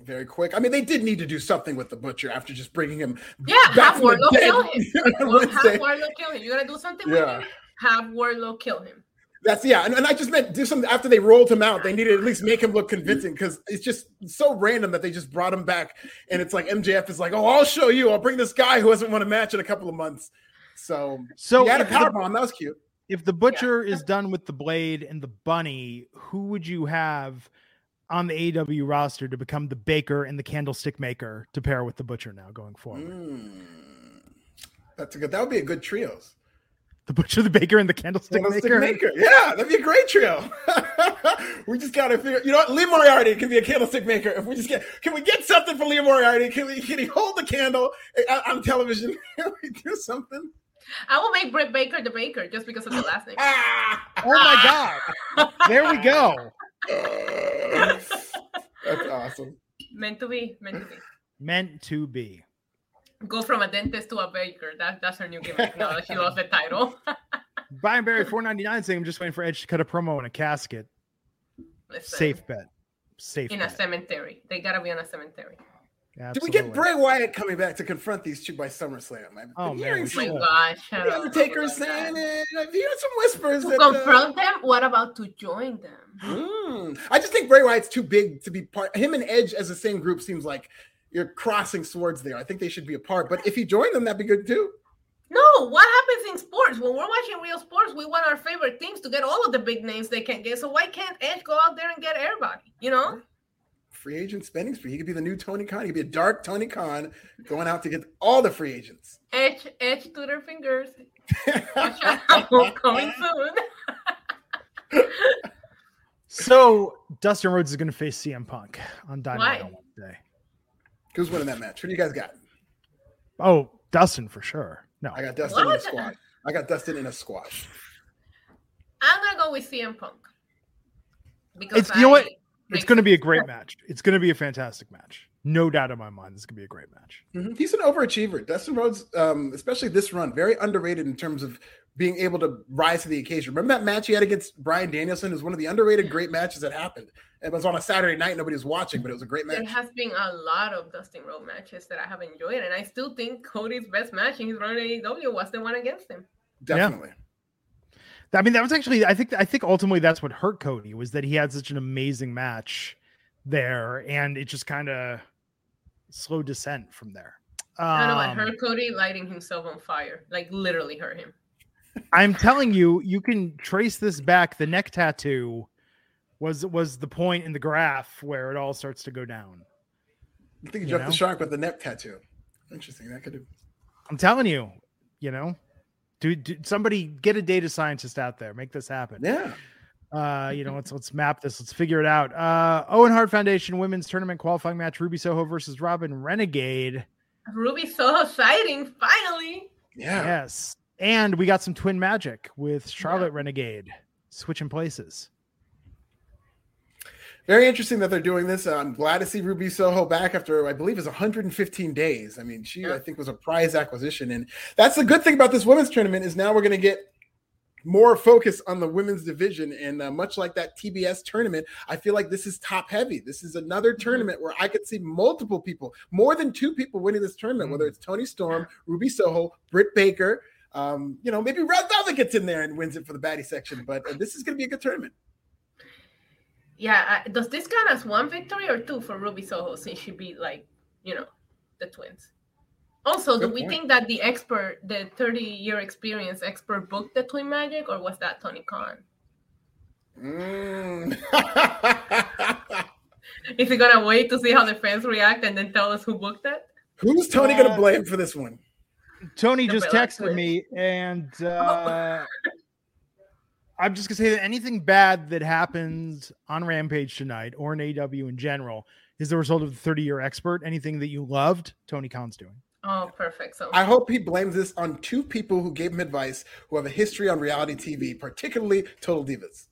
Very quick. I mean, they did need to do something with the butcher after just bringing him. Yeah, have Wardlow kill him. have Wardlow kill him. You're gonna do something yeah. with him. Have Wardlow kill him. That's yeah, and, and I just meant do something after they rolled him out. They needed to at least make him look convincing because it's just so random that they just brought him back, and it's like MJF is like, "Oh, I'll show you. I'll bring this guy who hasn't won a match in a couple of months." So, so he had a power bomb. That was cute. If the butcher yeah. is done with the blade and the bunny, who would you have on the AEW roster to become the baker and the candlestick maker to pair with the butcher now going forward? Mm, that's a good. That would be a good trios. The butcher, the baker, and the candlestick, candlestick maker. maker. Yeah, that'd be a great trio. we just gotta figure. You know what? Lee Moriarty can be a candlestick maker. If we just get, can we get something for Lee Moriarty? Can we? Can he hold the candle on television? Can we do something? I will make Britt Baker the baker just because of the last name. Ah! oh my god! There we go. That's awesome. Meant to be. Meant to be. Meant to be go from a dentist to a baker. That, that's her new gimmick now that she lost the title. Brian Barry, four ninety nine, saying I'm just waiting for Edge to cut a promo in a casket. Listen, Safe bet. Safe in bet. a cemetery. They gotta be on a cemetery. Yeah, Do we get Bray Wyatt coming back to confront these two by SummerSlam? I've oh man! Oh my gosh! The Undertaker saying it. I've heard some whispers. To that, confront uh, them. What about to join them? Mm, I just think Bray Wyatt's too big to be part. Him and Edge as the same group seems like you're crossing swords there. I think they should be apart. But if you join them, that'd be good too. No, what happens in sports when we're watching real sports? We want our favorite teams to get all of the big names they can get. So why can't Edge go out there and get everybody? You know, free agent spending spree. He could be the new Tony Khan. He could be a dark Tony Khan going out to get all the free agents. Edge, Edge Twitter fingers. coming soon. So Dustin Rhodes is going to face CM Punk on Dynamite Why? on Wednesday. Who's winning that match? Who do you guys got? Oh, Dustin for sure. No, I got Dustin in a What? squash. I got Dustin in a squash. I'm gonna go with CM Punk. Because It's- you know what? It's going to be a great match. It's going to be a fantastic match. No doubt in my mind, this is going to be a great match. Mhm. He's an overachiever. Dustin Rhodes, um, especially this run, very underrated in terms of being able to rise to the occasion. Remember that match he had against Bryan Danielson? It was one of the underrated great matches that happened. It was on a Saturday night. Nobody was watching, but it was a great match. There has been a lot of Dustin Rhodes matches that I have enjoyed, and I still think Cody's best match in his run in AEW was the one against him. Definitely. I mean, that was actually I think I think ultimately that's what hurt Cody was that he had such an amazing match there, and it just kind of slow descent from there. I don't know what Um, hurt Cody lighting himself on fire, like literally hurt him. I'm telling you, you can trace this back. The neck tattoo was was the point in the graph where it all starts to go down. I think he You jumped know? the shark with the neck tattoo. Interesting. That could have. I'm telling you, you know, do, do somebody get a data scientist out there, make this happen. Yeah. Uh, you know, let's let's map this, let's figure it out. Uh, Owen Hart Foundation Women's Tournament qualifying match: Ruby Soho versus Robyn Renegade. Ruby so exciting, finally. Yeah. Yes, and we got some twin magic with Charlette Renegade switching places. Very interesting that they're doing this. I'm glad to see Ruby Soho back after I believe is 115 days. I mean, she Yeah. I think was a prize acquisition, and that's the good thing about this women's tournament is now we're going to get more focus on the women's division. And uh, much like that TBS tournament, I feel like this is top heavy. This is another tournament where I could see multiple people, more than two people, winning this tournament. Whether it's Toni Storm, Ruby Soho, Britt Baker. Um, you know, maybe Red Velvet gets in there and wins it for the baddie section, but uh, this is going to be a good tournament. Yeah, uh, does this count as one victory or two for Ruby Soho since she beat like you know the twins? Also, do we point. think that the expert, the 30 year experience expert, booked the twin magic, or was that Tony Khan? Mm. Is he gonna wait to see how the fans react and then tell us who booked it? Who's Tony going to Uh, blame for this one? Tony The just Bella texted twins. me, and uh, I'm just gonna say that anything bad that happens on Rampage tonight or in AEW in general is the result of the 30 year expert. Anything that you loved, Tony Khan's doing. Oh, perfect. So I hope he blames this on two people who gave him advice who have a history on reality TV, particularly Total Divas.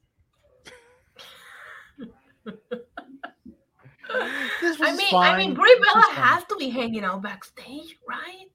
This was I mean, fine. I mean, Brie Bella has to be hanging out backstage, right?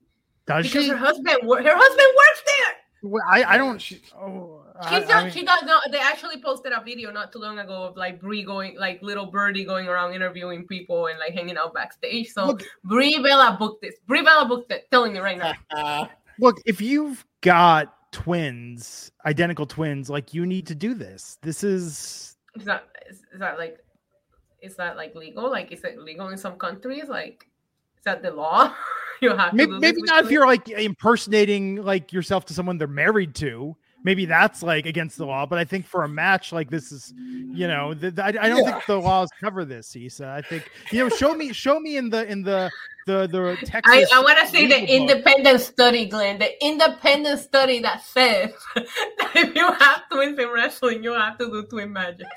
Does Because she? her husband, her husband works there. Well, I, I don't. She- Oh, She's I- I mean- she does not. They actually posted a video not too long ago of like Brie going, like little birdie going around interviewing people and like hanging out backstage. So Look- Brie Bella booked this. Brie Bella booked it. Telling you right now. Uh, Look, if you've got twins, identical twins, like you need to do this. This is Is that is, is that like is that like legal? Like is it legal in some countries? Like is that the law? you have maybe, do maybe not if you're like impersonating like yourself to someone they're married to. Maybe that's like against the law, but I think for a match like this is, you know, the, the- I, I don't Yeah. think the laws cover this, Issa. I think you know, show me, show me in the in the the the I, Texas. I want to see the book. independent study, Glenn. The independent study that says that if you have twins in wrestling, you have to do twin magic.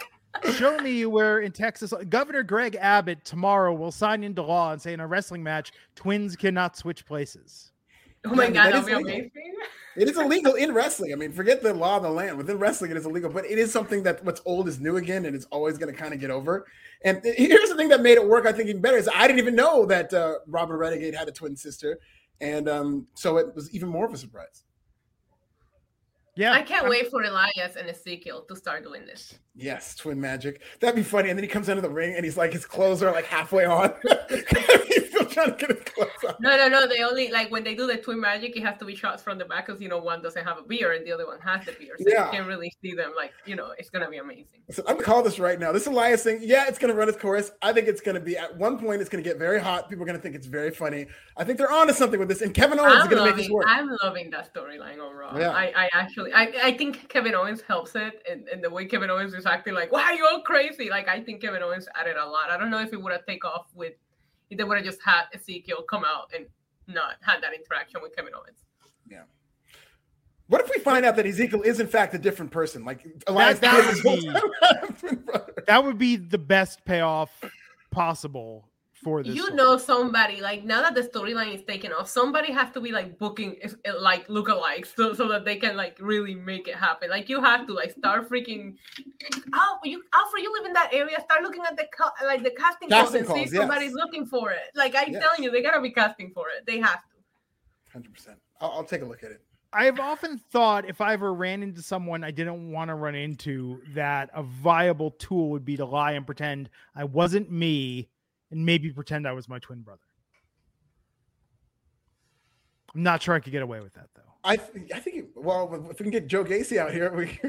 Show me where in Texas, Governor Greg Abbott tomorrow will sign into law and say in a wrestling match, twins cannot switch places. Oh my Yeah, god, that that'd is be legal. amazing. it is illegal in wrestling. I mean, forget the law of the land. Within wrestling, it is illegal, but it is something that what's old is new again, and it's always going to kind of get over. And here's the thing that made it work, I think, even better is I didn't even know that uh, Robyn Renegade had a twin sister, and um, so it was even more of a surprise. Yeah, I can't wait for Elias and Ezekiel to start doing this. Yes, twin magic. That'd be funny. And then he comes into the ring, and he's like, his clothes are like halfway on. trying to get clothes on. No, no, no. They only like when they do the twin magic, it has to be shots from the back because you know one doesn't have a beard and the other one has the beard, so Yeah. you can't really see them. Like you know, it's gonna be amazing. So I'm gonna call this right now. This Elias thing, yeah, it's gonna run its course. I think it's gonna be at one point it's gonna get very hot. People are gonna think it's very funny. I think they're onto something with this, and Kevin Owens is I'm gonna make this work. I'm loving that storyline overall. Yeah. I, I actually, I, I think Kevin Owens helps it, and, and the way Kevin Owens is acting, like, why are you all crazy? Like, I think Kevin Owens added a lot. I don't know if it would have take off with, they would have just had Ezekiel come out and not had that interaction with Kevin Owens. Yeah. What if we find out that Ezekiel is in fact a different person? Like Elias that did would be- time. Twin brother. that would be the best payoff possible for this. You story. know somebody like now that the storyline is taken off, somebody has to be like booking if- eh, like lookalikes so so that they can like really make it happen. Like you have to like start freaking. Oh, you Alfred, you live in that area. Start looking at the like the casting, calls and see if somebody's looking for it. Like I'm Yes. telling you, they gotta be casting for it. They have to. Hundred percent. I'll, I'll take a look at it. I've often thought if I ever ran into someone I didn't want to run into, that a viable tool would be to lie and pretend I wasn't me and maybe pretend I was my twin brother. I'm not sure I could get away with that though. I th- I think it- well if we can get Joe Gacy out here, we.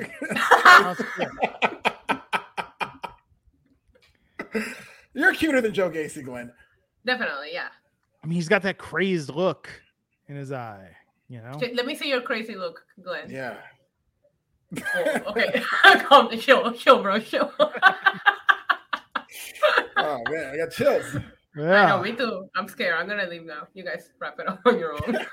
You're cuter than Joe Gacy, Glenn. Definitely, yeah. I mean, he's got that crazed look in his eye, you know? Let me see your crazy look, Glenn. Yeah. Oh, okay, come show, show, bro, show. Oh man, I got chills. I know, Yeah. me too. I'm scared. I'm gonna leave now. You guys wrap it up on your own.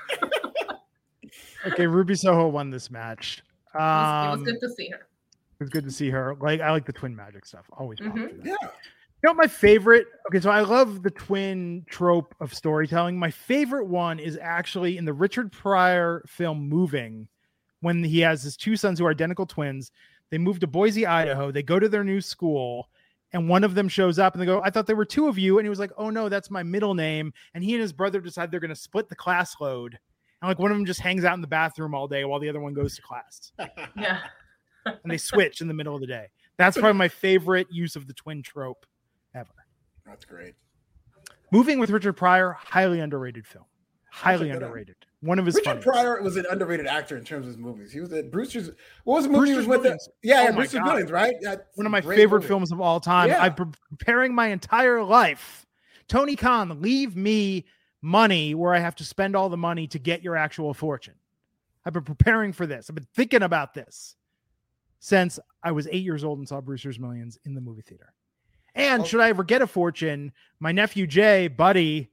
Okay, Ruby Soho won this match. it, was, it Um, was good to see her. it was good to see her. Like, I like the twin magic stuff. Always. pop Mhm. Yeah. You know, my favorite. Okay, so I love the twin trope of storytelling. My favorite one is actually in the Richard Pryor film Moving, when he has his two sons who are identical twins. They move to Boise, Idaho. They go to their new school, and one of them shows up and they go, I thought there were two of you. And he was like, Oh, no, that's my middle name. And he and his brother decide they're going to split the class load. And like one of them just hangs out in the bathroom all day while the other one goes to class. Yeah. And they switch in the middle of the day. That's probably my favorite use of the twin trope ever. That's great. Moving with Richard Pryor, highly underrated film. Highly check that out. underrated. One of his Richard funniest. Pryor was an underrated actor in terms of his movies. He was at Brewster's. What was the movie he was Brewster's with? Millions. Yeah, Oh yeah, Brewster's God. Millions, right? That's One of my favorite movie. films of all time. Yeah. I've been preparing my entire life. Tony Khan, leave me money where I have to spend all the money to get your actual fortune. I've been preparing for this. I've been thinking about this since I was eight years old and saw Brewster's Millions in the movie theater. And Oh. should I ever get a fortune, my nephew Jay, buddy,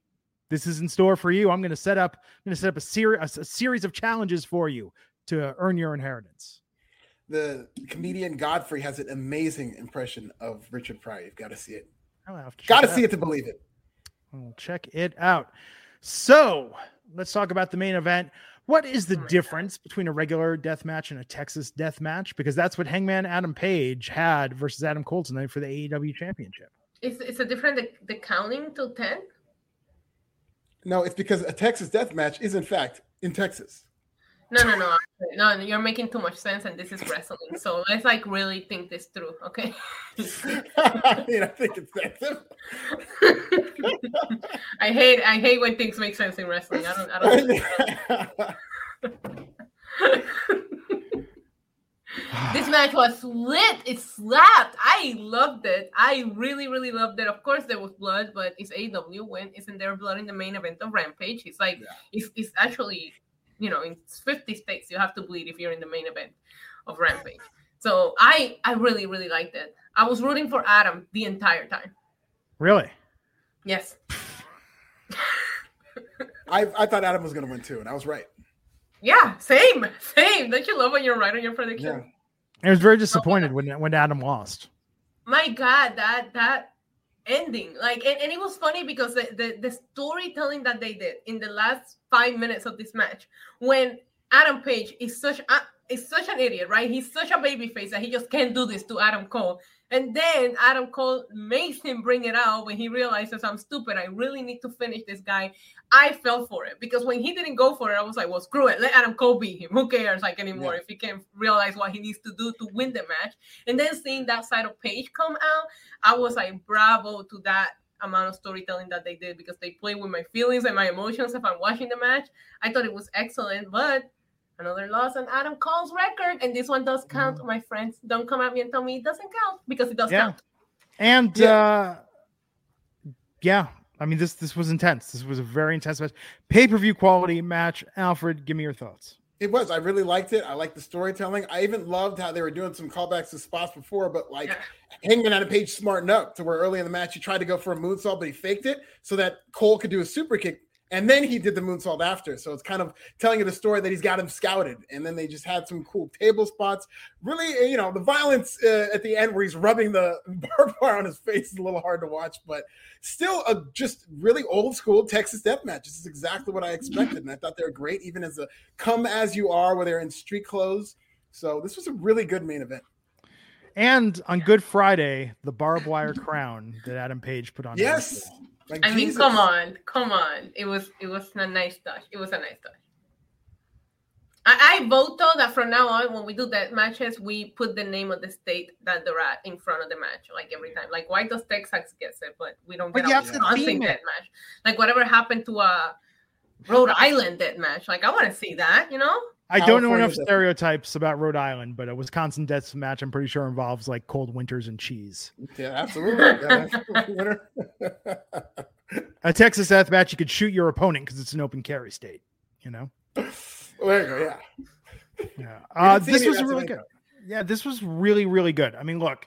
this is in store for you. I'm going to set up. I'm going to set up a, seri- a, s- a series of challenges for you to earn your inheritance. The comedian Godfrey has an amazing impression of Richard Pryor. You've got to see it. To Got to out. see it to believe it. We'll check it out. So let's talk about the main event. What is the difference between a regular death match and a Texas death match? Because that's what Hangman Adam Page had versus Adam Cole tonight for the AEW Championship. It's it's a different the, the counting to ten. No, it's because a Texas death match is in fact in Texas. No, no, no, no. You're making too much sense, and this is wrestling. So let's like really think this through, okay? I mean, I think it's that. I hate I hate when things make sense in wrestling. I don't I don't. this match was lit. It slapped. I loved it. I really, really loved it. Of course, there was blood, but it's AEW. When isn't there blood in the main event of Rampage? It's like Yeah. it's, it's actually, you know, in 50 states you have to bleed if you're in the main event of Rampage. So I, I really, really liked it. I was rooting for Adam the entire time. Really? Yes. I, I thought Adam was going to win too, and I was right. Yeah. Same. Same. Don't you love when you're right on your prediction? Yeah. I was very disappointed when when Adam lost. my god that that ending like and, and it was funny because the, the the storytelling that they did in the last five minutes of this match when adam page is such a is such an idiot right he's such a baby face that he just can't do this to adam cole and then adam cole makes him bring it out when he realizes i'm stupid. I really need to finish this guy. I fell for it because when he didn't go for it i was like well screw it. Let adam cole beat him. Who cares like anymore Yeah. if he can't realize what he needs to do to win the match? And then seeing that side of Page come out, I was like, bravo to that amount of storytelling that they did because they play with my feelings and my emotions if I'm watching the match. I thought it was excellent, but another loss on Adam Cole's record. And this one does count, my friends. Don't come at me and tell me it doesn't count because it does Yeah. count. And Yeah. uh yeah, I mean this this was intense. This was a very intense match. Pay-per-view quality match. Alfred, give me your thoughts. It was. I really liked it. I liked the storytelling. I even loved how they were doing some callbacks to spots before, but like Yeah. Hangman Adam Page smarten up to where early in the match he tried to go for a moonsault, but he faked it so that Cole could do a super kick and then he did the moonsault after. So it's kind of telling you the story that he's got him scouted, and then they just had some cool table spots. Really, uh, you know, the violence uh, at the end where he's rubbing the barbed wire on his face is a little hard to watch, but still a just really old school Texas death match. This is exactly what I expected, and I thought they were great, even as a come as you are, where they're in street clothes. So this was a really good main event. And on Good Friday, the barbed wire crown that Adam Page put on. Yes. Like, I mean, come on, come on. It was it was a nice touch. It was a nice touch. I, I vote though that from now on, when we do that matches, we put the name of the state that they're at in front of the match, like every time. Like why does Texas get it, but we don't get a Wisconsin death match? Like whatever happened to a Rhode Island that match? Like I want to see that, you know. I don't know enough stereotypes about Rhode Island, but a Wisconsin death match, I'm pretty sure involves like cold winters and cheese. Yeah, absolutely. a Texas death match, you could shoot your opponent because it's an open carry state. You know. Well, there you go. Yeah. Yeah. Uh, this was really good. Yeah, this was really really good. I mean, look,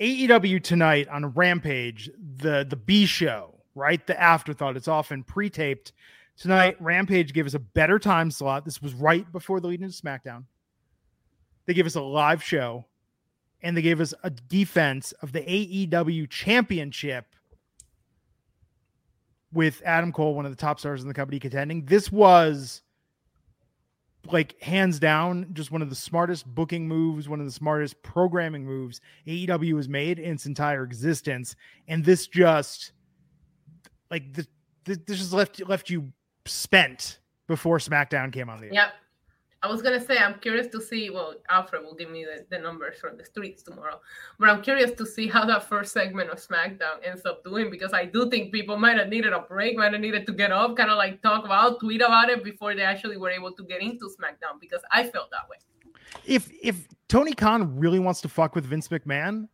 AEW tonight on Rampage, the the B show, right? The afterthought. It's often pre-taped Tonight, Rampage gave us a better time slot. This was right before the lead into SmackDown. They gave us a live show and they gave us a defense of the AEW championship with Adam Cole, one of the top stars in the company, contending. This was like hands down just one of the smartest booking moves, one of the smartest programming moves AEW has made in its entire existence. And this just like this, this just left left you spent before SmackDown came on the air. Yep. I was gonna say I'm curious to see. Well, Alfred will give me the, the numbers from the streets tomorrow, but I'm curious to see how that first segment of SmackDown ends up doing because I do think people might have needed a break, might have needed to get up, kind of like talk about, tweet about it before they actually were able to get into SmackDown because I felt that way. If if Tony Khan really wants to fuck with Vince McMahon,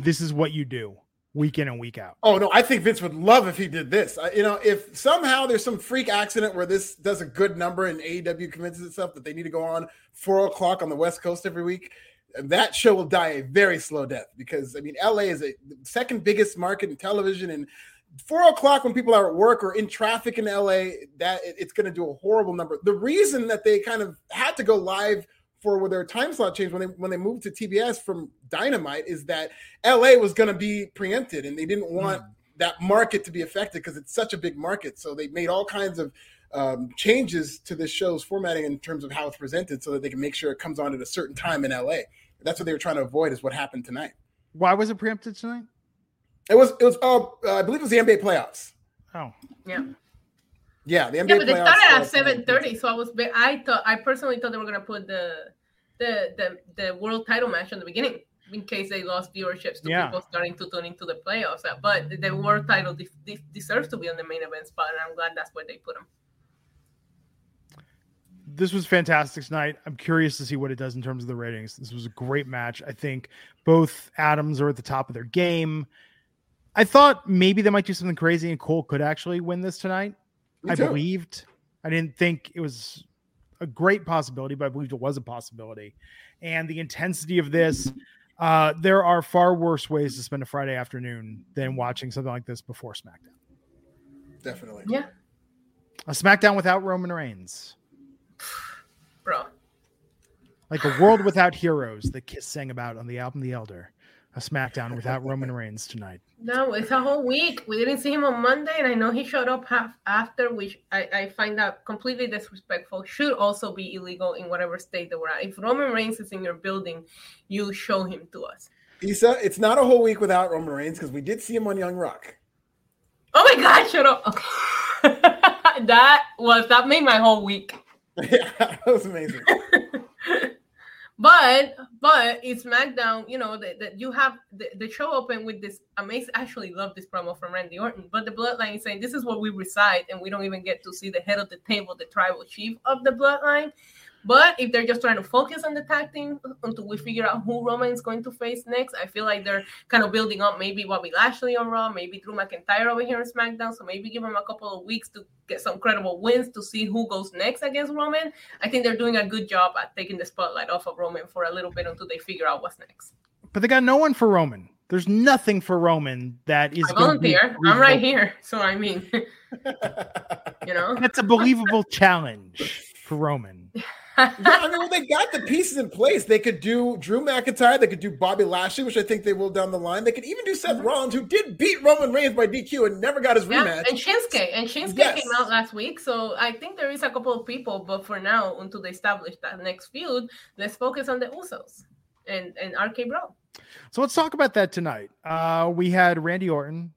this is what you do week in and week out. Oh no, I think Vince would love if he did this. Uh, you know, if somehow there's some freak accident where this does a good number and AEW convinces itself that they need to go on four o'clock on the West Coast every week, that show will die a very slow death because I mean, LA is a second biggest market in television and. Four o'clock when people are at work or in traffic in LA, that it's going to do a horrible number. The reason that they kind of had to go live for where their time slot change when they when they moved to TBS from Dynamite is that LA was going to be preempted and they didn't want mm. that market to be affected because it's such a big market. So they made all kinds of um, changes to the show's formatting in terms of how it's presented so that they can make sure it comes on at a certain time in LA. That's what they were trying to avoid is what happened tonight. Why was it preempted tonight? It was it was uh, I believe it was the NBA playoffs. Oh. Yeah. Yeah, the NBA. Yeah, but they started at seven thirty, so I was. I thought I personally thought they were gonna put the the the the world title match in the beginning in case they lost viewerships to yeah. people starting to tune into the playoffs. Uh, but the world title de- de- deserves to be on the main event spot, and I'm glad that's where they put him. This was fantastic tonight. I'm curious to see what it does in terms of the ratings. This was a great match. I think both Adams are at the top of their game. I thought maybe they might do something crazy and Cole could actually win this tonight. I believed. I didn't think it was a great possibility, but I believed it was a possibility. And the intensity of this, uh, there are far worse ways to spend a Friday afternoon than watching something like this before SmackDown. Definitely. Yeah. A SmackDown without Roman Reigns. Bro. Like a world without heroes that Kiss sang about on the album The Elder a SmackDown without Roman Reigns tonight. No, it's a whole week. We didn't see him on Monday, and I know he showed up half after, which I, I find that completely disrespectful. Should also be illegal in whatever state that we're at. If Roman Reigns is in your building, you show him to us. Issa, it's not a whole week without Roman Reigns because we did see him on Young Rock. Oh my God! Shut up. that was that made my whole week. Yeah, that was amazing. But but it's SmackDown, you know, that, that you have the, the show open with this amazing. I actually love this promo from Randy Orton. But the Bloodline is saying this is where we reside, and we don't even get to see the head of the table, the tribal chief of the Bloodline. But if they're just trying to focus on the tag team until we figure out who Roman is going to face next, I feel like they're kind of building up maybe Bobby Lashley on Raw, maybe Drew McIntyre over here on SmackDown. So maybe give them a couple of weeks to get some credible wins to see who goes next against Roman. I think they're doing a good job at taking the spotlight off of Roman for a little bit until they figure out what's next. But they got no one for Roman. There's nothing for Roman that is I volunteer. I'm right here, so I mean, you know, that's a believable challenge for Roman. Yeah, I mean, when they got the pieces in place, they could do Drew McIntyre, they could do Bobby Lashley, which I think they will down the line. They could even do Seth Rollins, who did beat Roman Reigns by DQ and never got his yeah, rematch. and Shinsuke, and Shinsuke Yes. came out last week, so I think there is a couple of people. But for now, until they establish that next feud, let's focus on the Usos and and RK Bro. So let's talk about that tonight. Uh, we had Randy Orton,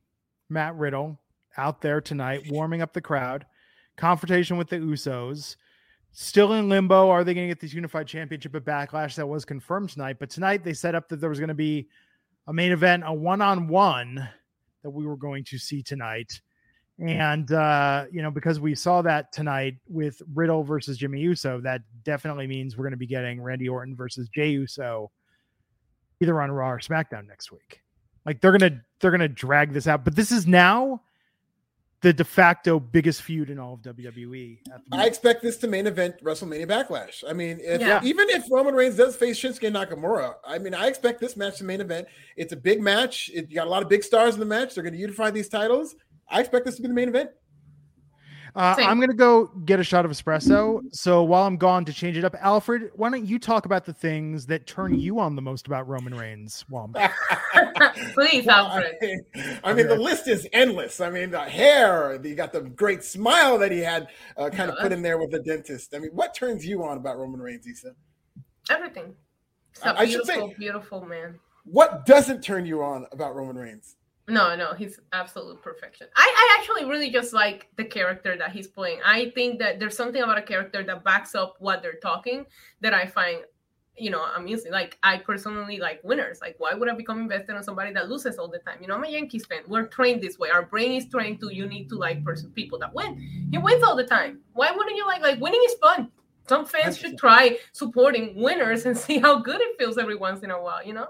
Matt Riddle out there tonight, warming up the crowd. Confrontation with the Usos. Still in limbo. Are they going to get this unified championship at Backlash? That was confirmed tonight. But tonight they set up that there was going to be a main event, a one on one that we were going to see tonight. And, uh, you know, because we saw that tonight with Riddle versus Jimmy Uso, that definitely means we're going to be getting Randy Orton versus Jey Uso either on Raw or SmackDown next week. Like they're gonna they're gonna drag this out, but this is now the de facto biggest feud in all of WWE. I expect this to main event WrestleMania Backlash. I mean, if, Yeah. even if Roman Reigns does face Shinsuke Nakamura, I mean, I expect this match to main event. It's a big match. It, you got a lot of big stars in the match. They're going to unify these titles. I expect this to be the main event. Uh, I'm gonna go get a shot of espresso. So while I'm gone to change it up, Alfred, why don't you talk about the things that turn you on the most about Roman Reigns? While I'm Please, Well, Alfred. I mean, I mean, the list is endless. I mean, the hair, you got the great smile that he had uh, kind of put in there with the dentist. I mean, what turns you on about Roman Reigns, Issa? Everything. I, a I- I should say- beautiful man. What doesn't turn you on about Roman Reigns? No, no, he's absolute perfection. I, I actually really just like the character that he's playing. I think that there's something about a character that backs up what they're talking that I find, you know, amusing. Like I personally like winners. Like why would I become invested in somebody that loses all the time? You know, I'm a Yankees fan. We're trained this way. Our brain is trained to you need to like person people that win. He wins all the time. Why wouldn't you like like winning is fun? Some fans should try supporting winners and see how good it feels every once in a while, you know?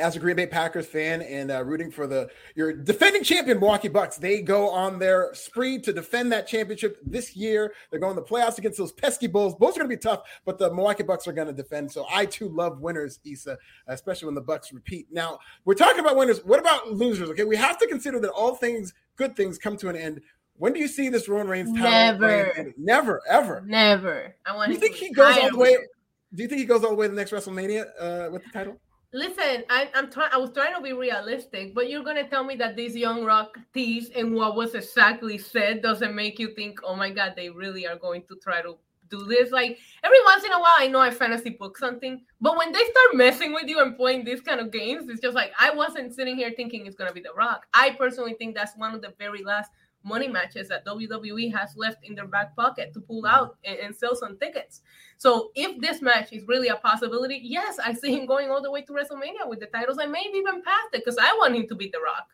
As a Green Bay Packers fan and uh, rooting for the your defending champion Milwaukee Bucks, they go on their spree to defend that championship this year. They're going to the playoffs against those pesky Bulls. Bulls are going to be tough, but the Milwaukee Bucks are going to defend. So I too love winners, Issa, especially when the Bucks repeat. Now we're talking about winners. What about losers? Okay, we have to consider that all things, good things, come to an end. When do you see this Roman Reigns title? Never. never, ever. Never. I want Do you think he goes all the way? it. Do you think he goes all the way to the next WrestleMania uh, with the title? Listen, I, I'm trying. I was trying to be realistic, but you're gonna tell me that this young rock tease and what was exactly said doesn't make you think, oh my god, they really are going to try to do this. Like every once in a while, I know I fantasy book something, but when they start messing with you and playing these kind of games, it's just like I wasn't sitting here thinking it's gonna be The Rock. I personally think that's one of the very last money matches that WWE has left in their back pocket to pull out and, and sell some tickets. So if this match is really a possibility, yes, I see him going all the way to WrestleMania with the titles and maybe even past it because I want him to beat The Rock.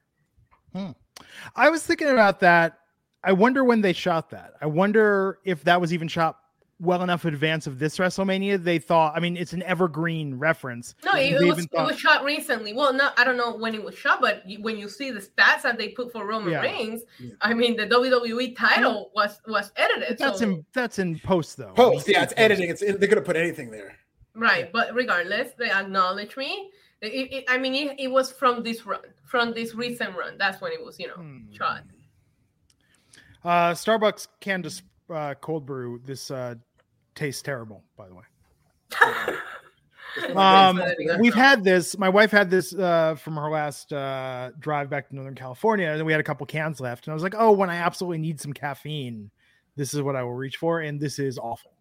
Hmm. I was thinking about that. I wonder when they shot that. I wonder if that was even shot well enough in advance of this WrestleMania. They thought, I mean, it's an evergreen reference. No, it, it was, even it was shot recently. Well, no, I don't know when it was shot, but you- when you see the stats that they put for Roman Yeah. Reigns, Yeah. I mean the WWE title was was edited. But that's so, in that's in post though. Post, yeah, it's editing. It's they could have put anything there. right, but regardless, they acknowledge me. It, it, I mean, it, it was from this run, from this recent run. That's when it was, you know, Hmm. shot. Uh, Starbucks canned uh, cold brew. This uh, tastes terrible, by the way. Um, we've had this. My wife had this uh, from her last uh, drive back to Northern California, and we had a couple cans left. And I was like, "Oh, when I absolutely need some caffeine, this is what I will reach for." And this is awful.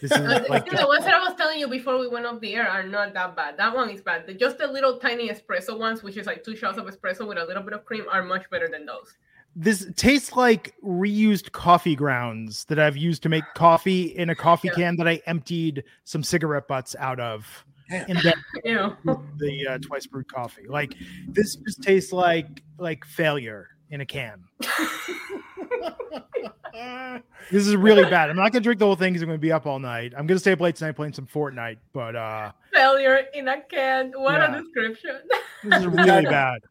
This is like the ones that I was telling you before we went off the air are not that bad. That one is bad. The, just the little tiny espresso ones, which is like two shots of espresso with a little bit of cream, are much better than those. This tastes like reused coffee grounds that I've used to make coffee in a coffee Yeah. can that I emptied some cigarette butts out of. Damn. And then You the uh, twice brewed coffee. Like this just tastes like like failure in a can. This is really bad. I'm not gonna drink the whole thing because I'm gonna be up all night. I'm gonna stay up late tonight playing some Fortnite, but uh failure in a can. What Yeah. a description. this is really bad.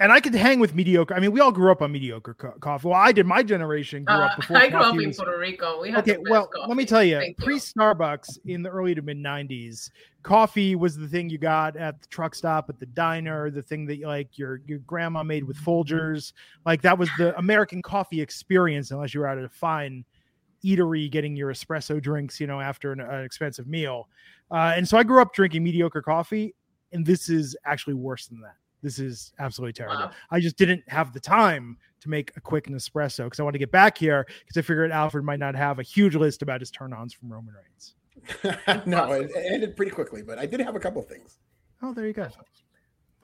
And I could hang with mediocre. I mean, we all grew up on mediocre co- coffee. Well, I did. My generation grew Uh, up before. I grew up in was- Puerto Rico. We had Okay, well, coffee. let me tell you, Thank pre Starbucks in the early to mid '90s, coffee was the thing you got at the truck stop, at the diner, the thing that like your your grandma made with Folgers. Like that was the American coffee experience, unless you were out at a fine eatery getting your espresso drinks, you know, after an, an expensive meal. Uh, and so I grew up drinking mediocre coffee, and this is actually worse than that. This is absolutely terrible. Wow. I just didn't have the time to make a quick Nespresso because I want to get back here because I figured Alfred might not have a huge list about his turn ons from Roman Reigns. no, it, it ended pretty quickly, but I did have a couple of things. Oh, there you go.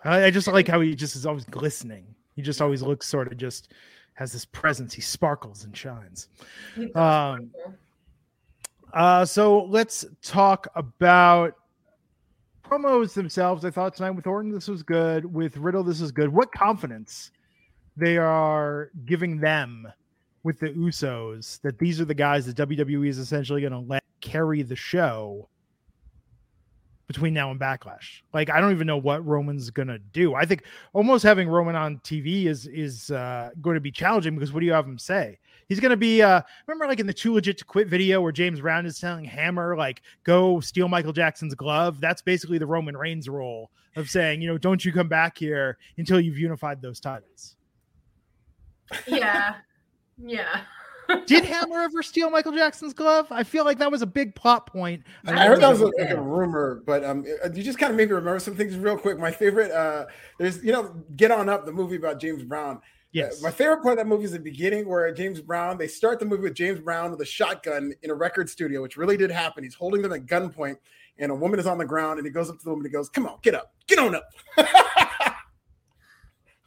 I, I just like how he just is always glistening. He just always looks sort of just has this presence. He sparkles and shines. Um. Uh, so let's talk about promos themselves. I thought tonight with Orton, this was good. With Riddle, this is good. What confidence they are giving them with the Usos that these are the guys that WWE is essentially going to let carry the show between now and Backlash. Like I don't even know what Roman's going to do. I think almost having Roman on TV is is uh, going to be challenging because what do you have him say? He's going to be uh remember like in the too legit to quit video where James Brown is telling Hammer like go steal Michael Jackson's glove. That's basically the Roman Reigns role of saying, you know, don't you come back here until you've unified those titles. yeah, yeah. Did Hammer ever steal Michael Jackson's glove? I feel like that was a big plot point. I heard that was a, like a rumor, but um, you just kind of made me remember some things real quick. My favorite, uh, there's you know, Get On Up, the movie about James Brown. Yes. Uh, my favorite part of that movie is the beginning where James Brown, they start the movie with James Brown with a shotgun in a record studio, which really did happen. He's holding them at gunpoint, and a woman is on the ground, and he goes up to the woman and he goes, Come on, get up, get on up.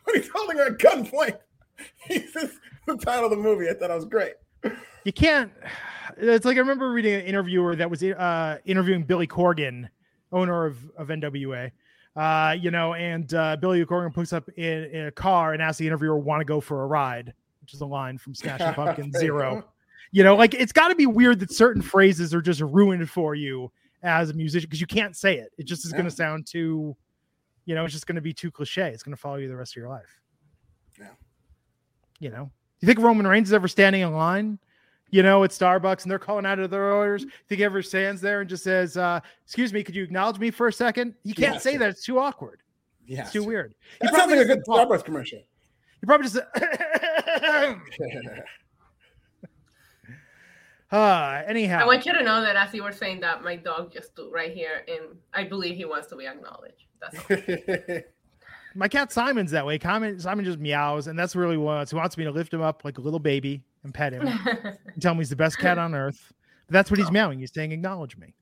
when he's holding her at gunpoint, he says the title of the movie. I thought that was great. you can't it's like i remember reading an interviewer that was uh interviewing billy corgan owner of of nwa uh you know and uh billy corgan puts up in, in a car and asks the interviewer want to go for a ride? Which is a line from smashing pumpkin zero. you know like it's got to be weird that certain phrases are just ruined for you as a musician because you can't say it. It just is going to sound too you know it's just going to be too cliche. It's going to follow you the rest of your life. Yeah. you know? You think roman reigns is ever standing in line you know, at Starbucks and they're calling out of their orders. Think he ever stands there and just says, uh, excuse me, could you acknowledge me for a second? You can't Yeah, say sure. that. It's too awkward. Yeah. It's too weird. He That sounds like a good said, Starbucks commercial. You probably just uh, anyhow. I want you to know that as you were saying that, my dog just stood right here, and I believe he wants to be acknowledged. That's all. My cat Simon's that way. Simon, Simon just meows, and that's really what he wants. He wants me to lift him up like a little baby and pet him and tell him he's the best cat on earth. But that's what he's meowing. He's saying, acknowledge me.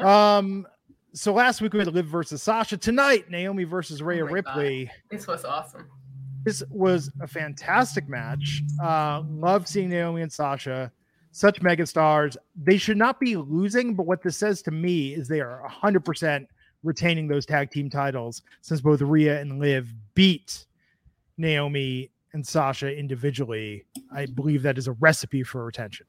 Um, so last week we had Liv versus Sasha. Tonight, Naomi versus Rhea Oh my God. Ripley. this was awesome. This was a fantastic match. Uh, love seeing Naomi and Sasha, such mega stars. They should not be losing, but what this says to me is they are 100% retaining those tag team titles since both Rhea and Liv beat Naomi and Sasha individually. I believe that is a recipe for retention.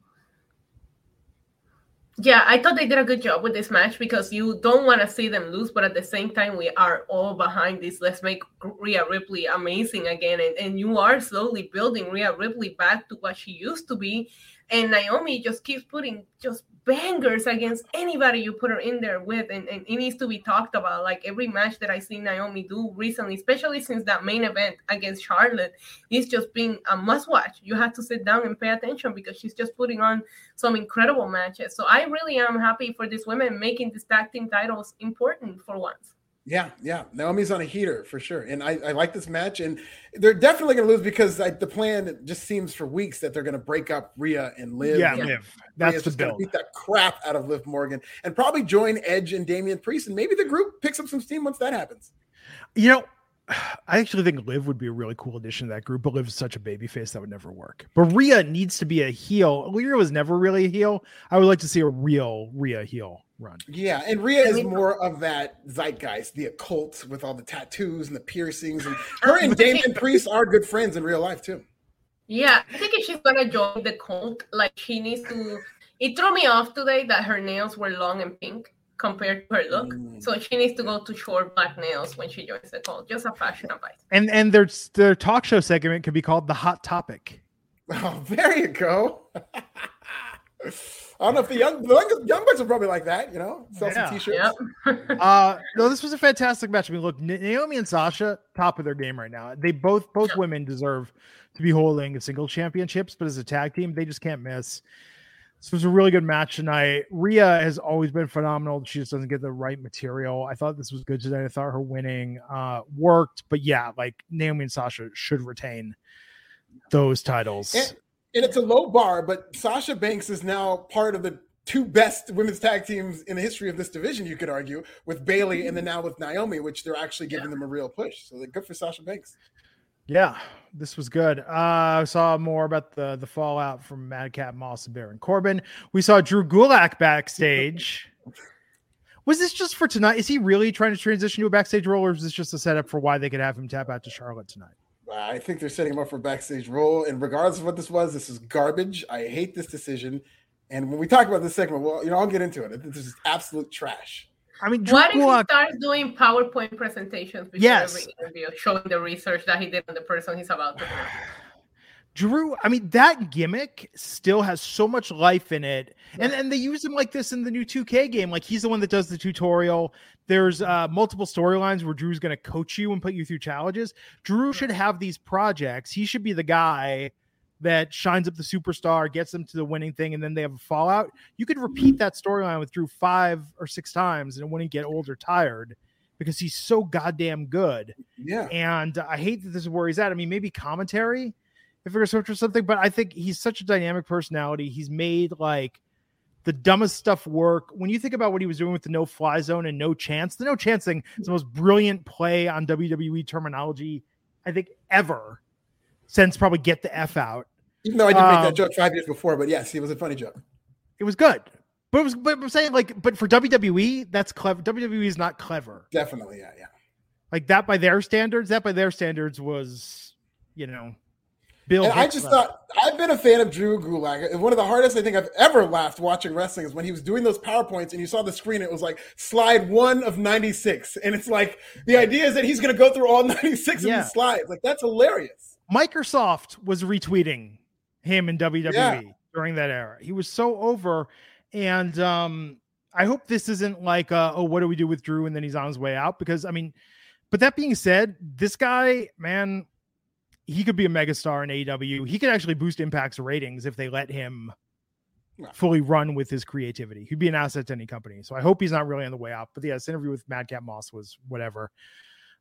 Yeah, I thought they did a good job with this match because you don't want to see them lose, but at the same time, we are all behind this. Let's make Rhea Ripley amazing again. And, and you are slowly building Rhea Ripley back to what she used to be. And Naomi just keeps putting just bangers against anybody you put her in there with. And, and it needs to be talked about. Like every match that I see Naomi do recently, especially since that main event against Charlotte, is just being a must watch. You have to sit down and pay attention because she's just putting on some incredible matches. So I really am happy for these women making these tag team titles important for once. Yeah, yeah. Naomi's on a heater for sure. And I, I like this match. And they're definitely going to lose because like, the plan just seems for weeks that they're going to break up Rhea and Liv. Yeah, and Liv. Rhea's That's the gonna build. Beat that crap out of Liv Morgan and probably join Edge and Damian Priest. And maybe the group picks up some steam once that happens. You know, I actually think Liv would be a really cool addition to that group, but Liv's such a baby face that would never work. But Rhea needs to be a heel. Rhea was never really a heel. I would like to see a real Rhea heel run. Yeah, and Rhea is more of that zeitgeist, the occult with all the tattoos and the piercings. And her and Damian Priest are good friends in real life too. Yeah, I think if she's gonna join the cult, like she needs to. It threw me off today that her nails were long and pink. Compared to her look. Mm. So she needs to go to short black nails when she joins the call. Just a fashion advice. And and their their talk show segment could be called the Hot Topic. Oh, there you go. I don't know if the young the young, young bucks are probably like that, you know, sell yeah. some t-shirts. Yep. uh, no, this was a fantastic match. I mean, look, Naomi and Sasha, top of their game right now. They both both yep. women deserve to be holding single championships, but as a tag team, they just can't miss. This was a really good match tonight. Rhea has always been phenomenal. She just doesn't get the right material. I thought this was good tonight. I thought her winning uh, worked, but yeah, like Naomi and Sasha should retain those titles. And, and it's a low bar, but Sasha Banks is now part of the two best women's tag teams in the history of this division, you could argue, with Bayley and then now with Naomi, which they're actually giving them a real push. So they're good for Sasha Banks. Yeah, this was good. Uh, I saw more about the the fallout from Madcap Moss and Baron Corbin. We saw Drew Gulak backstage. was this just for tonight? Is he really trying to transition to a backstage role, or is this just a setup for why they could have him tap out to Charlotte tonight? I think they're setting him up for a backstage role. And regardless of what this was, this is garbage. I hate this decision. And when we talk about this segment, well, you know, I'll get into it. This is absolute trash. I mean, Drew what if he starts doing PowerPoint presentations before yes. every interview, showing the research that he did on the person he's about to do. Drew, I mean, that gimmick still has so much life in it. And and they use him like this in the new 2K game. Like he's the one that does the tutorial. There's uh, multiple storylines where Drew's going to coach you and put you through challenges. Drew should have these projects. He should be the guy that shines up the superstar, gets them to the winning thing, and then they have a fallout. You could repeat that storyline with Drew five or six times and it wouldn't get old or tired because he's so goddamn good. Yeah. And I hate that this is where he's at. I mean, maybe commentary if you're switch or something, but I think he's such a dynamic personality. He's made like the dumbest stuff work. When you think about what he was doing with the no fly zone and no chance, the no chance thing is the most brilliant play on WWE terminology, I think, ever since probably get the F out. Even though I did um, make that um, joke five years before, but yes, it was a funny joke. It was good. But it was but I'm saying like, but for WWE, that's clever. WWE is not clever. Definitely, yeah, yeah. Like that by their standards, that by their standards was, you know, Bill. And I just thought I've been a fan of Drew Gulak. One of the hardest I think I've ever laughed watching wrestling is when he was doing those powerpoints and you saw the screen. It was like slide one of ninety six, and it's like the idea is that he's going to go through all ninety six yeah. of these slides. Like that's hilarious. Microsoft was retweeting him in WWE yeah. during that era. He was so over, and um, I hope this isn't like, uh, oh, what do we do with Drew? And then he's on his way out because I mean, but that being said, this guy, man he could be a megastar in AEW. He could actually boost Impact's ratings if they let him fully run with his creativity. He'd be an asset to any company. So I hope he's not really on the way out. But yeah, this interview with Madcap Moss was whatever.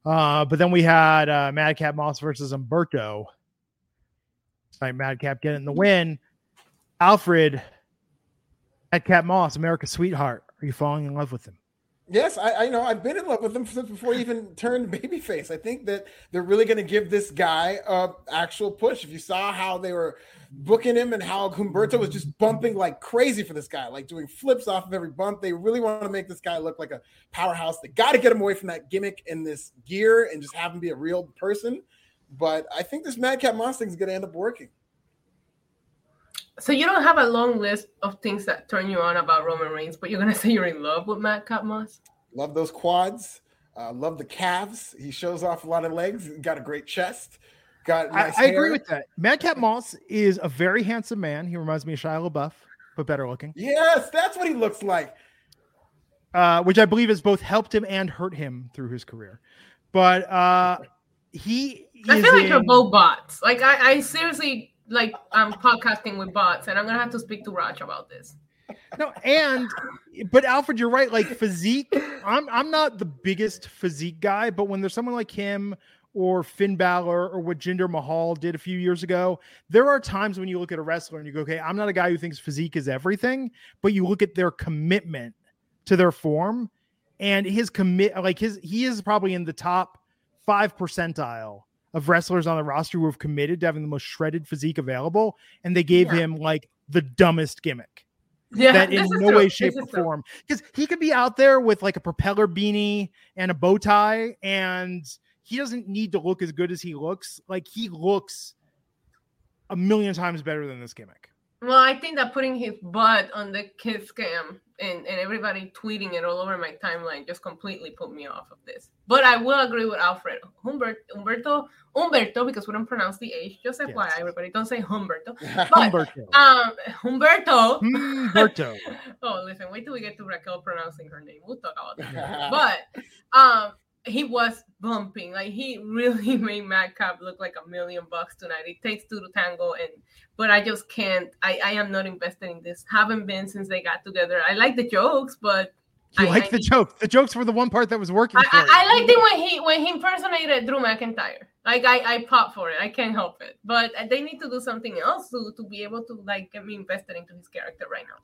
Uh, but then we had uh, Madcap Moss versus Humberto. Tonight, Madcap getting the win. Alfred, Madcap Moss, America's sweetheart. Are you falling in love with him? Yes, I, I know. I've been in love with him since before he even turned babyface. I think that they're really going to give this guy a actual push. If you saw how they were booking him and how Humberto was just bumping like crazy for this guy, like doing flips off of every bump, they really want to make this guy look like a powerhouse. They got to get him away from that gimmick and this gear and just have him be a real person. But I think this Madcap Moss thing is going to end up working. So you don't have a long list of things that turn you on about Roman Reigns, but you're gonna say you're in love with Madcap Moss? Love those quads. Uh, love the calves. He shows off a lot of legs. Got a great chest. Got nice I, I agree with that. Madcap Moss is a very handsome man. He reminds me of Shia LaBeouf, but better looking. Yes, that's what he looks like. Uh, which I believe has both helped him and hurt him through his career. But uh, he. I feel like you're both bots. Like I, I seriously like I'm podcasting with bots, and I'm gonna have to speak to Raj about this. No, and but Alfred, you're right. Like physique, I'm I'm not the biggest physique guy, but when there's someone like him or Finn Balor or what Jinder Mahal did a few years ago, there are times when you look at a wrestler and you go, okay, I'm not a guy who thinks physique is everything, but you look at their commitment to their form and his commit like his he is probably in the top five percentile of wrestlers on the roster who have committed to having the most shredded physique available, and they gave yeah. him like the dumbest gimmick. Yeah, that in no true. way, shape, or form. Because he could be out there with like a propeller beanie and a bow tie, and he doesn't need to look as good as he looks. Like he looks a million times better than this gimmick. Well, I think that putting his butt on the kiss cam and, and everybody tweeting it all over my timeline just completely put me off of this. But I will agree with Alfred. Humbert, Humberto, Humberto, because we don't pronounce the H. Just FYI, Yes. everybody, don't say Humberto. But Humberto. um, Humberto. Humberto. oh, listen, wait till we get to Raquel pronouncing her name. We'll talk about that. but um, he was bumping. Like he really made Madcap look like a million bucks tonight. It takes two to tango, and but I just can't. I I am not invested in this. Haven't been since they got together. I like the jokes, but You I- like I the need- joke. The jokes were the one part that was working I, for. I, I liked it when he when he impersonated Drew McIntyre. Like I I pop for it. I can't help it. But they need to do something else to to be able to like get me invested into his character right now.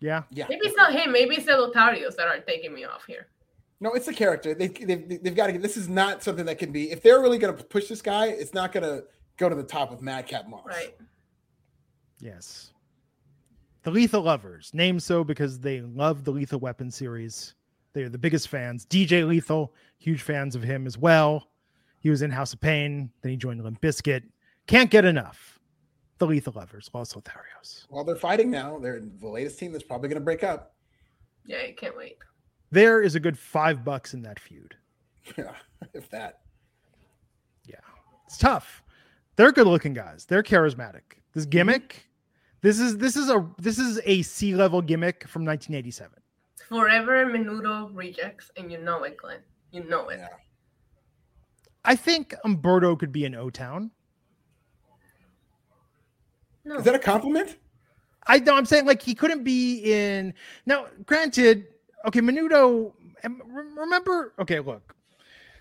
Yeah. Yeah. Maybe it's not him. Maybe it's the Lotharios that are taking me off here. No, it's the character. They, they've, they've got to get this is not something that can be, if they're really going to push this guy, it's not going to go to the top of Madcap Moss. Right. Yes. The Lethal Lovers, named so because they love the Lethal Weapon series. They're the biggest fans. DJ Lethal, huge fans of him as well. He was in House of Pain, then he joined Limp Bizkit. Can't get enough. The Lethal Lovers, Los Lotharios. Well, they're fighting now. They're the latest team that's probably going to break up. Yeah, I can't wait. There is a good five bucks in that feud. Yeah, if that. Yeah. It's tough. They're good looking guys. They're charismatic. This mm-hmm. gimmick, this is this is a this is a C level gimmick from 1987. Forever Menudo rejects, and you know it, Glenn. You know it. Yeah. I think Umberto could be in O Town. No. Is that a compliment? I know I'm saying like he couldn't be in now. Granted, okay, Menudo. Remember, okay, look.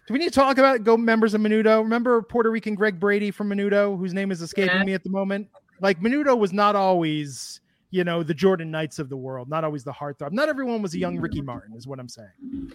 Do we need to talk about go members of Menudo? Remember Puerto Rican Greg Brady from Menudo, whose name is escaping Yeah. me at the moment. Like Menudo was not always, you know, the Jordan Knights of the world, not always the heartthrob. Not everyone was a young mm-hmm. Ricky Martin, is what I'm saying.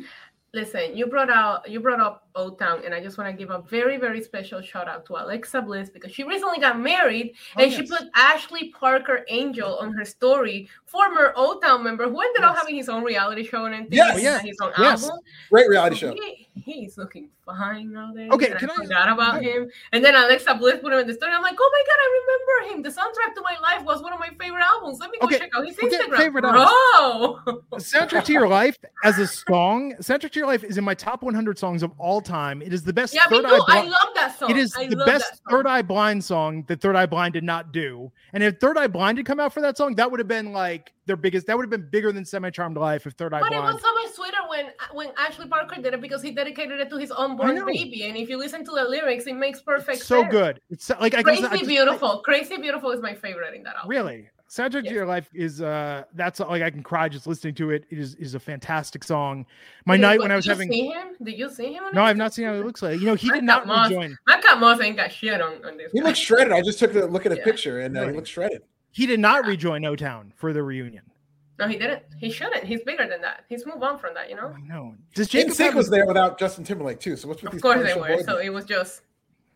Listen, you brought out you brought up O Town, and I just want to give a very very special shout out to Alexa Bliss because she recently got married, Oh, and she put Ashley Parker Angel on her story, former O Town member who ended up having his own reality show and Yes. His own Yes. album. Great reality show. He, he's looking fine now. There. Okay, and can I I- forgot about him. And then Alexa Bliss put him in the story. I'm like, oh my god, I remember him. The soundtrack to my life was one of my favorite albums. Let me go Okay, check out his Instagram. favorite Bro. Soundtrack to Your Life as a song, Soundtrack to Your Life is in my top 100 songs of all time. It is the best yeah, me Third too. Eye I love that song. It is I the best. Third Eye Blind song that Third Eye Blind did not do. And if Third Eye Blind had come out for that song, that would have been like their biggest. That would have been bigger than Semi Charmed Life if Third Eye But it was so much sweeter when when Ashley Parker did it because he dedicated it to his unborn baby. And if you listen to the lyrics, it makes perfect so sense. good. It's so- like I Crazy guess I just- Beautiful. Crazy Beautiful is my favorite in that album. Really, Soundtrack Yes. to Your Life is uh that's like I can cry just listening to it. It is is a fantastic song. My Did- night what, when I was did you having see him? Did you see him? on no. I've not seen how he looks like. You know, he I did not got Moss. rejoin. Madcap Moss ain't got shit on, on this. He guy. looks shredded. I just took a look at a Yeah. picture and uh, he Really? looks shredded. He did not rejoin O Town for the reunion. No, he didn't. He shouldn't. He's bigger than that. He's moved on from that, you know? I know. Does Jacob Sync was there without Justin Timberlake too. So what's with Of these? course they were. boys? So it was just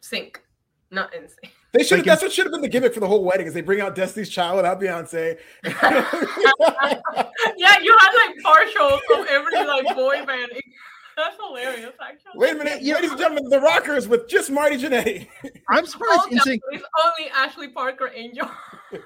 sync, not in. They should. Like That's what should have been the gimmick for the whole wedding. Is they bring out Destiny's Child without Beyonce. yeah, you had like partials of every like boy band. That's hilarious, actually. Wait a minute, Yeah. ladies and gentlemen, the Rockers with just Marty Jannetty. I'm surprised Oh, no, NSYNC. it's only Ashley Parker Angel.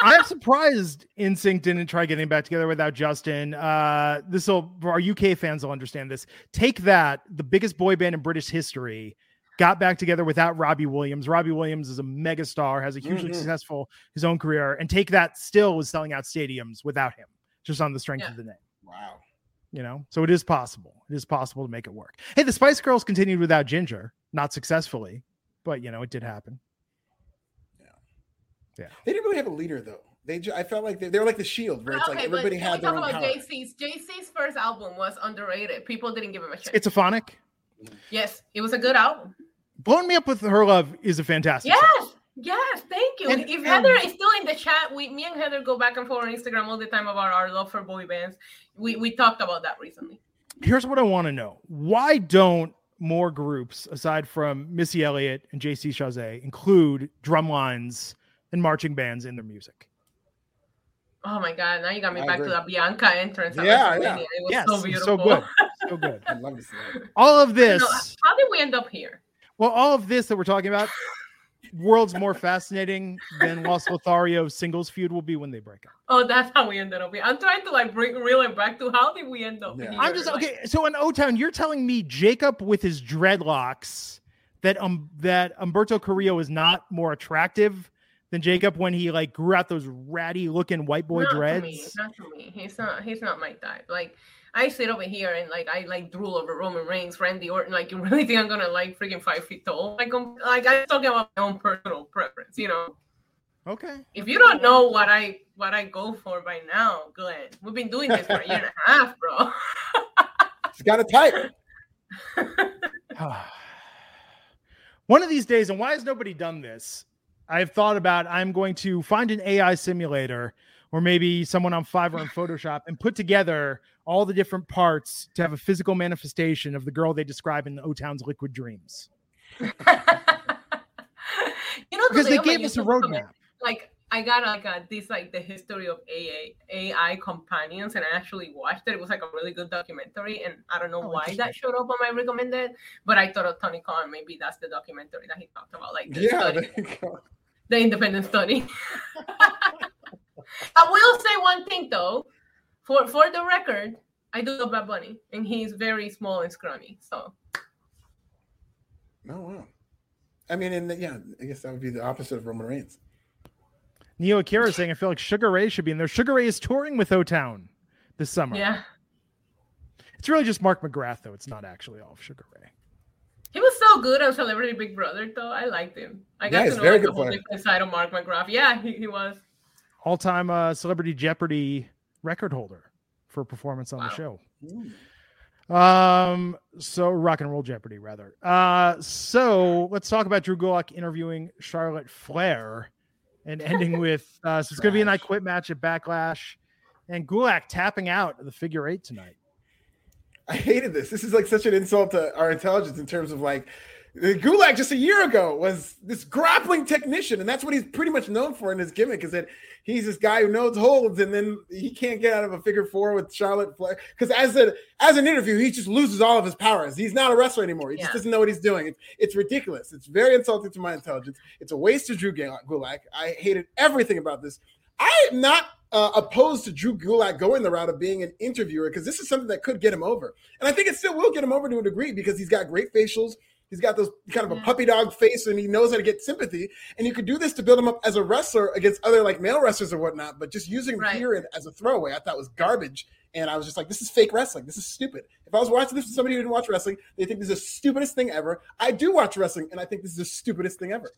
I'm surprised NSYNC didn't try getting back together without Justin. Uh, this will for our UK fans will understand this. Take that, the biggest boy band in British history, got back together without Robbie Williams. Robbie Williams is a megastar, has a hugely Mhm. successful his own career, and take that still was selling out stadiums without him, just on the strength Yeah. of the name. Wow. You know, so it is possible. It is possible to make it work. Hey, the Spice Girls continued without Ginger, not successfully, but you know it did happen. Yeah. Yeah. They didn't really have a leader though. They, ju- I felt like they, they were like the Shield, where it's like okay, but everybody can had their own about power. JC's? JC's first album was underrated. People didn't give him a chance. Schizophrenic. yes, it was a good album. Blowing Me Up with Her Love is a fantastic. song. Yes, yes, thank you. And- if and- Heather is still in the chat, we, me and Heather go back and forth on Instagram all the time about our love for boy bands. We we talked about that recently. here's what I want to know. Why don't more groups aside from Missy Elliott and JC Chasez include drum lines and marching bands in their music? Oh my god! Now you got me I back agree. to the Bianca entrance. at Yeah, yeah. It was yes, so beautiful. so good. So good. I'd love to see that. All of You this, know, how did we end up here? well, all of this that we're talking about worlds more fascinating than Los Lothario's singles feud will be when they break up. Oh, that's how we ended up. here. I'm trying to like bring reel it back to how did we end up Yeah. here? I'm just Like, okay. So in O Town, you're telling me Jacob with his dreadlocks that um that Umberto Carrillo is not more attractive than Jacob when he like grew out those ratty looking white boy not To me, dreads. not to me. He's not. He's not my type. Like I sit over here and like I like drool over Roman Reigns, Randy Orton. Like you really think I'm gonna like freaking five feet tall? Like I'm like I'm talking about my own personal preference. You know, Okay. if you don't know what I what I go for by now, Glenn, we've been doing this for a year and a half, bro. He's got a type. One of these days, and why has nobody done this? I've thought about I'm going to find an AI simulator or maybe someone on Fiverr and Photoshop and put together all the different parts to have a physical manifestation of the girl they describe in the O Town's Liquid Dreams. you know, Because today they gave us a roadmap. like I got like a, this like the history of AA, AI companions, and I actually watched it. It was like a really good documentary, and I don't know Oh, why that showed up on my recommended, but I thought of Tony Khan. Maybe that's the documentary that he talked about, like the, Yeah, study, there you go. the independent study. I will say one thing though, for for the record, I do love Bad Bunny, and he's very small and scrawny. So Oh wow. I mean, and yeah, I guess that would be the opposite of Roman Reigns. Neo Akira saying I feel like Sugar Ray should be in there. Sugar Ray is touring with O Town this summer. yeah, It's really just Mark McGrath, though. It's not actually all of Sugar Ray. He was so good on Celebrity Big Brother, though. I liked him. I got Yeah, he's to know very like, the good whole player. different side of Mark McGrath. Yeah, he, he was. All time uh, Celebrity Jeopardy record holder for performance on the show. Ooh. Um, so rock and roll Jeopardy, rather. Uh, so let's talk about Drew Gulak interviewing Charlotte Flair and ending with uh, so it's gonna be an I quit match at Backlash and Gulak tapping out of the figure eight tonight. I hated this. This is like such an insult to our intelligence in terms of like Gulak just a year ago was this grappling technician, and that's what he's pretty much known for in his gimmick is that he's this guy who knows holds, and then he can't get out of a figure four with Charlotte Flair. Because as a as an interview, he just loses all of his powers. He's not a wrestler anymore. He just doesn't know what he's doing. It's, it's ridiculous. It's very insulting to my intelligence. It's a waste of Drew Gulak. I hated everything about this. I am not uh, opposed to Drew Gulak going the route of being an interviewer because this is something that could get him over. And I think it still will get him over to a degree because he's got great facials. He's got those kind of a puppy dog face and he knows how to get sympathy. And you could do this to build him up as a wrestler against other like male wrestlers or whatnot, but just using Right. here as a throwaway, I thought was garbage. And I was just like, this is fake wrestling. This is stupid. If I was watching this with somebody who didn't watch wrestling, they think this is the stupidest thing ever. I do watch wrestling and I think this is the stupidest thing ever.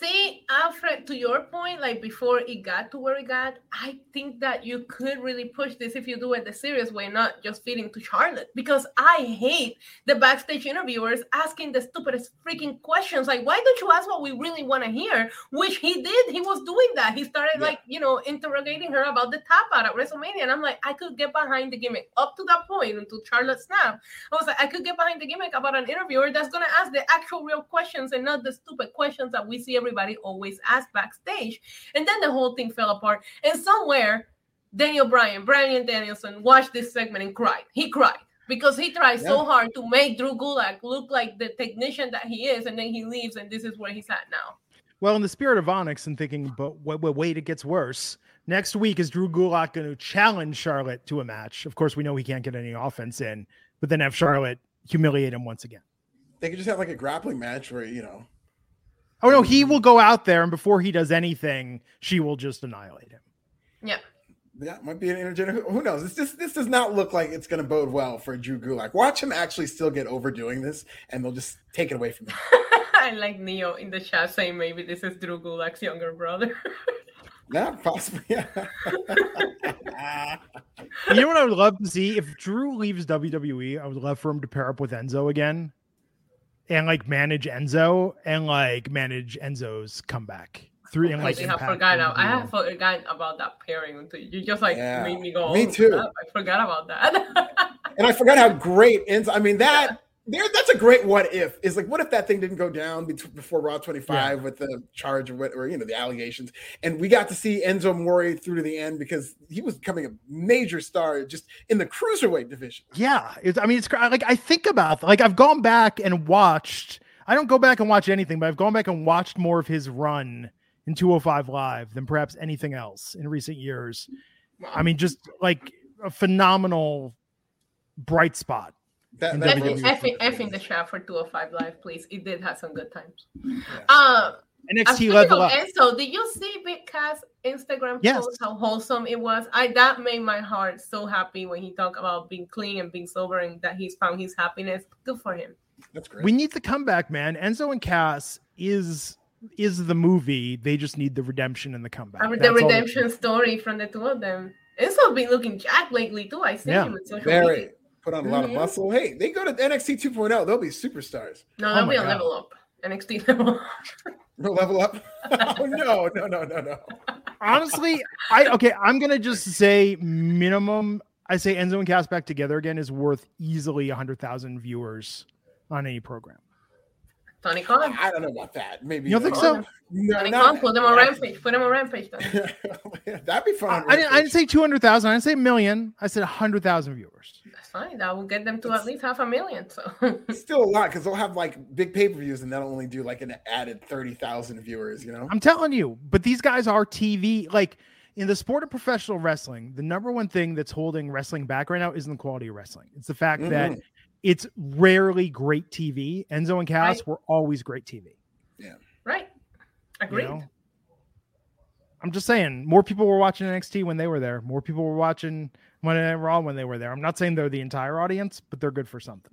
See, Alfred, to your point, like before it got to where it got, I think that you could really push this if you do it the serious way, not just feeding to Charlotte. Because I hate the backstage interviewers asking the stupidest freaking questions. Like, why don't you ask what we really want to hear? Which he did. He was doing that. He started Yeah. like, you know, interrogating her about the tap out at WrestleMania. And I'm like, I could get behind the gimmick up to that point until Charlotte snapped. I was like, I could get behind the gimmick about an interviewer that's gonna ask the actual real questions and not the stupid questions that we see everybody always ask backstage. And then the whole thing fell apart. And somewhere, Daniel Bryan, Brian Danielson watched this segment and cried. He cried because he tried so hard to make Drew Gulak look like the technician that he is, and then he leaves, and this is where he's at now. Well, in the spirit of Onyx and thinking, but wait, wait, wait, it gets worse. Next week is Drew Gulak going to challenge Charlotte to a match. Of course, we know he can't get any offense in, but then have Charlotte humiliate him once again. They could just have like a grappling match where, you know, Oh no, he will go out there and before he does anything, she will just annihilate him. Yeah. Yeah, might be an intergender. Who knows? This just this does not look like it's going to bode well for Drew Gulak. Watch him actually still get overdoing this, and they'll just take it away from him. I like Neo in the chat saying maybe this is Drew Gulak's younger brother. Yeah, possibly. Yeah. You know what I would love to see if Drew leaves WWE, I would love for him to pair up with Enzo again and like manage Enzo and like manage Enzo's comeback through and I have forgotten. I have forgotten about that pairing you just like Yeah. made me go. Me "Oh, too." I forgot about that. and I forgot how great Enzo. I mean that there. That's a great what if. Is like what if that thing didn't go down before Raw 25 with the charge or what or you know the allegations, and we got to see Enzo Amore through to the end because he was becoming a major star just in the cruiserweight division. Yeah, it's, I mean, it's like I think about like I've gone back and watched. I don't go back and watch anything, but I've gone back and watched more of his run in 205 Live than perhaps anything else in recent years. I mean, just like a phenomenal bright spot. That, in that WWE. really- F, F, F in the chat for 205 Live, please. It did have some good times. Uh, NXT speaking level of up. Enzo, did you see Big Cass Instagram Yes. post how wholesome it was? I that made my heart so happy when he talked about being clean and being sober and that he's found his happiness. Good for him. That's great. We need the comeback, man. Enzo and Cass is is the movie. They just need the redemption and the comeback. I mean, That's the redemption story from the two of them. Enzo's been looking jacked lately too. I see Yeah. him in social media. Very put on a lot of Mhm. muscle. Hey, they go to NXT 2.0, they'll be superstars. No, Oh that'll my be a God. level up. NXT level. No level up. oh no, no, no, no, no. Honestly, I okay. I'm gonna just say minimum. I say Enzo and Cass back together again is worth easily hundred thousand viewers on any program. Tony Khan. I don't know about that. Maybe You don't think so? No, Tony not- Khan, put them on Rampage. Put them on Rampage. That'd be fun. I, I didn't. I didn't say two hundred thousand. I didn't say a million. I said hundred thousand viewers. That's fine. That will get them to at least half a million. So It's still a lot because they'll have like big pay per views and they'll only do like an added thirty thousand viewers. You know, I'm telling you, but these guys are TV. Like in the sport of professional wrestling, the number one thing that's holding wrestling back right now isn't the quality of wrestling. It's the fact that Mhm. It's rarely great TV. Enzo and Cass Right. were always great TV. Yeah. Right. you know? I'm just saying, more people were watching NXT when they were there. More people were watching Monday Night Raw when they were there. I'm not saying they're the entire audience, but they're good for something.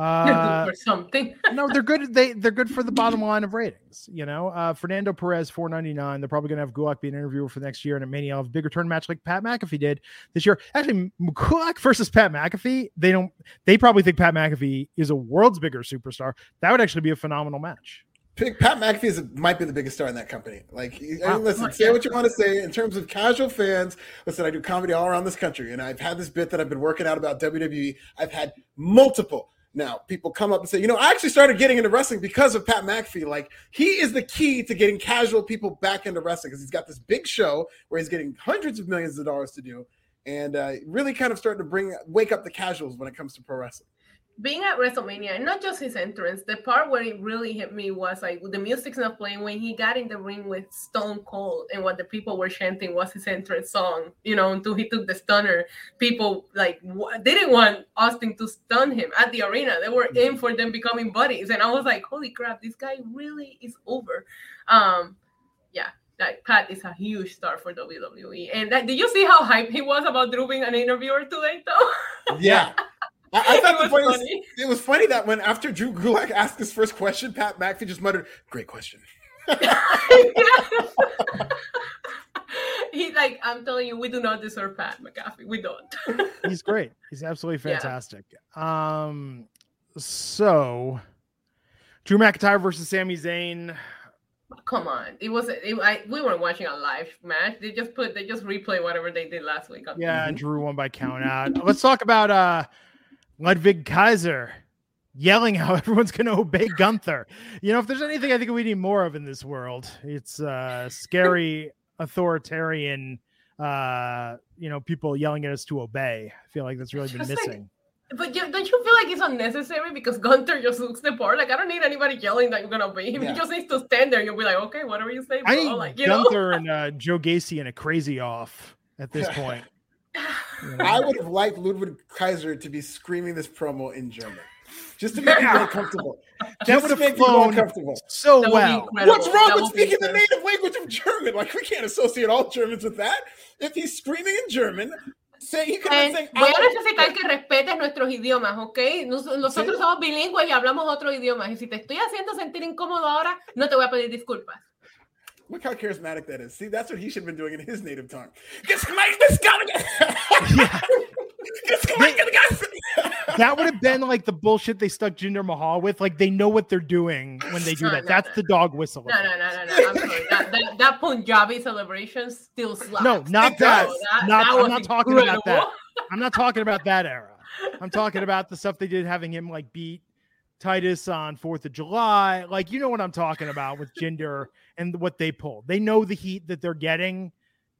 Sure. Uh, or something. no, they're good. They they're good for the bottom line of ratings. You know, uh, Fernando Perez, four ninety nine. They're probably going to have Gulak be an interviewer for next year, and at Mania, have a big return match like Pat McAfee did this year. Actually, Gulak versus Pat McAfee. They don't. They probably think Pat McAfee is a world's bigger superstar. That would actually be a phenomenal match. Pat McAfee is might be the biggest star in that company. Like, I mean, Wow. listen, say what you want to say in terms of casual fans. Listen, I do comedy all around this country, and I've had this bit that I've been working out about WWE. I've had multiple. Now, people come up and say, you know, I actually started getting into wrestling because of Pat McAfee. Like, he is the key to getting casual people back into wrestling because he's got this big show where he's getting hundreds of millions of dollars to do, and uh, really kind of starting to bring wake up the casuals when it comes to pro wrestling. Being at WrestleMania, and not just his entrance, the part where it really hit me was like the music's not playing when he got in the ring with Stone Cold, and what the people were chanting was his entrance song. You know, until he took the stunner, people like they didn't want Austin to stun him at the arena. They were in for them becoming buddies, and I was like, "Holy crap, this guy really is over." Um, yeah, like Pat is a huge star for WWE. And that, did you see how hyped he was about Drew being an interviewer today, though? Yeah. I, I It thought the was funny. it was funny that when after Drew Gulak asked his first question, Pat McAfee just muttered, "Great question." He's like, I'm telling you, we do not deserve Pat McAfee. We don't. He's great. He's absolutely Yeah. fantastic. Um, so Drew McIntyre versus Sami Zayn. Come on, it was. It, I, we weren't watching a live match. They just put. They just replay whatever they did last week. on Yeah. Drew won by count out. Let's talk about uh Ludwig Kaiser yelling how everyone's going to obey Gunther. You know, if there's anything I think we need more of in this world, it's uh scary authoritarian uh you know people yelling at us to obey. I feel like that's really been Just like- missing. But you, don't you feel like it's unnecessary because Gunther just looks the part? Like I don't need anybody yelling that you're gonna obey him. Yeah. He just needs to stand there. You'll be like, okay, whatever you say, bro. I need like you know. Gunther and uh, Joe Gacy in a crazy off at this point. You know? I would have liked Ludwig Kaiser to be screaming this promo in German, just to make people Yeah. uncomfortable. That Just would to have make people flown uncomfortable. so That well. incredible. What's wrong That with speaking the native language of German? Like we can't associate all Germans with that. If he's screaming in German, say he could Eh, say, voy a necesitar que respetes nuestros idiomas, ¿ok? Nos- nosotros Sí. somos bilingües y hablamos otros idiomas. Y si te estoy haciendo sentir incómodo ahora, no te voy a pedir disculpas. Look how charismatic that is. See, that's what he should have been doing in his native tongue. Get this guy. Yeah. Get like this guy. that would have been like the bullshit they stuck Jinder Mahal with. Like they know what they're doing when they do No, that. no, That's no. the dog whistle. No, no, no, no, no. I'm sorry. That, that, that Punjabi celebration still slaps. No, not that. that, Not, that I'm not talking about that. I'm not talking about that era. I'm talking about the stuff they did having him like beat Titus on Fourth of July. Like you know what I'm talking about with Jinder and what they pull. They know the heat that they're getting.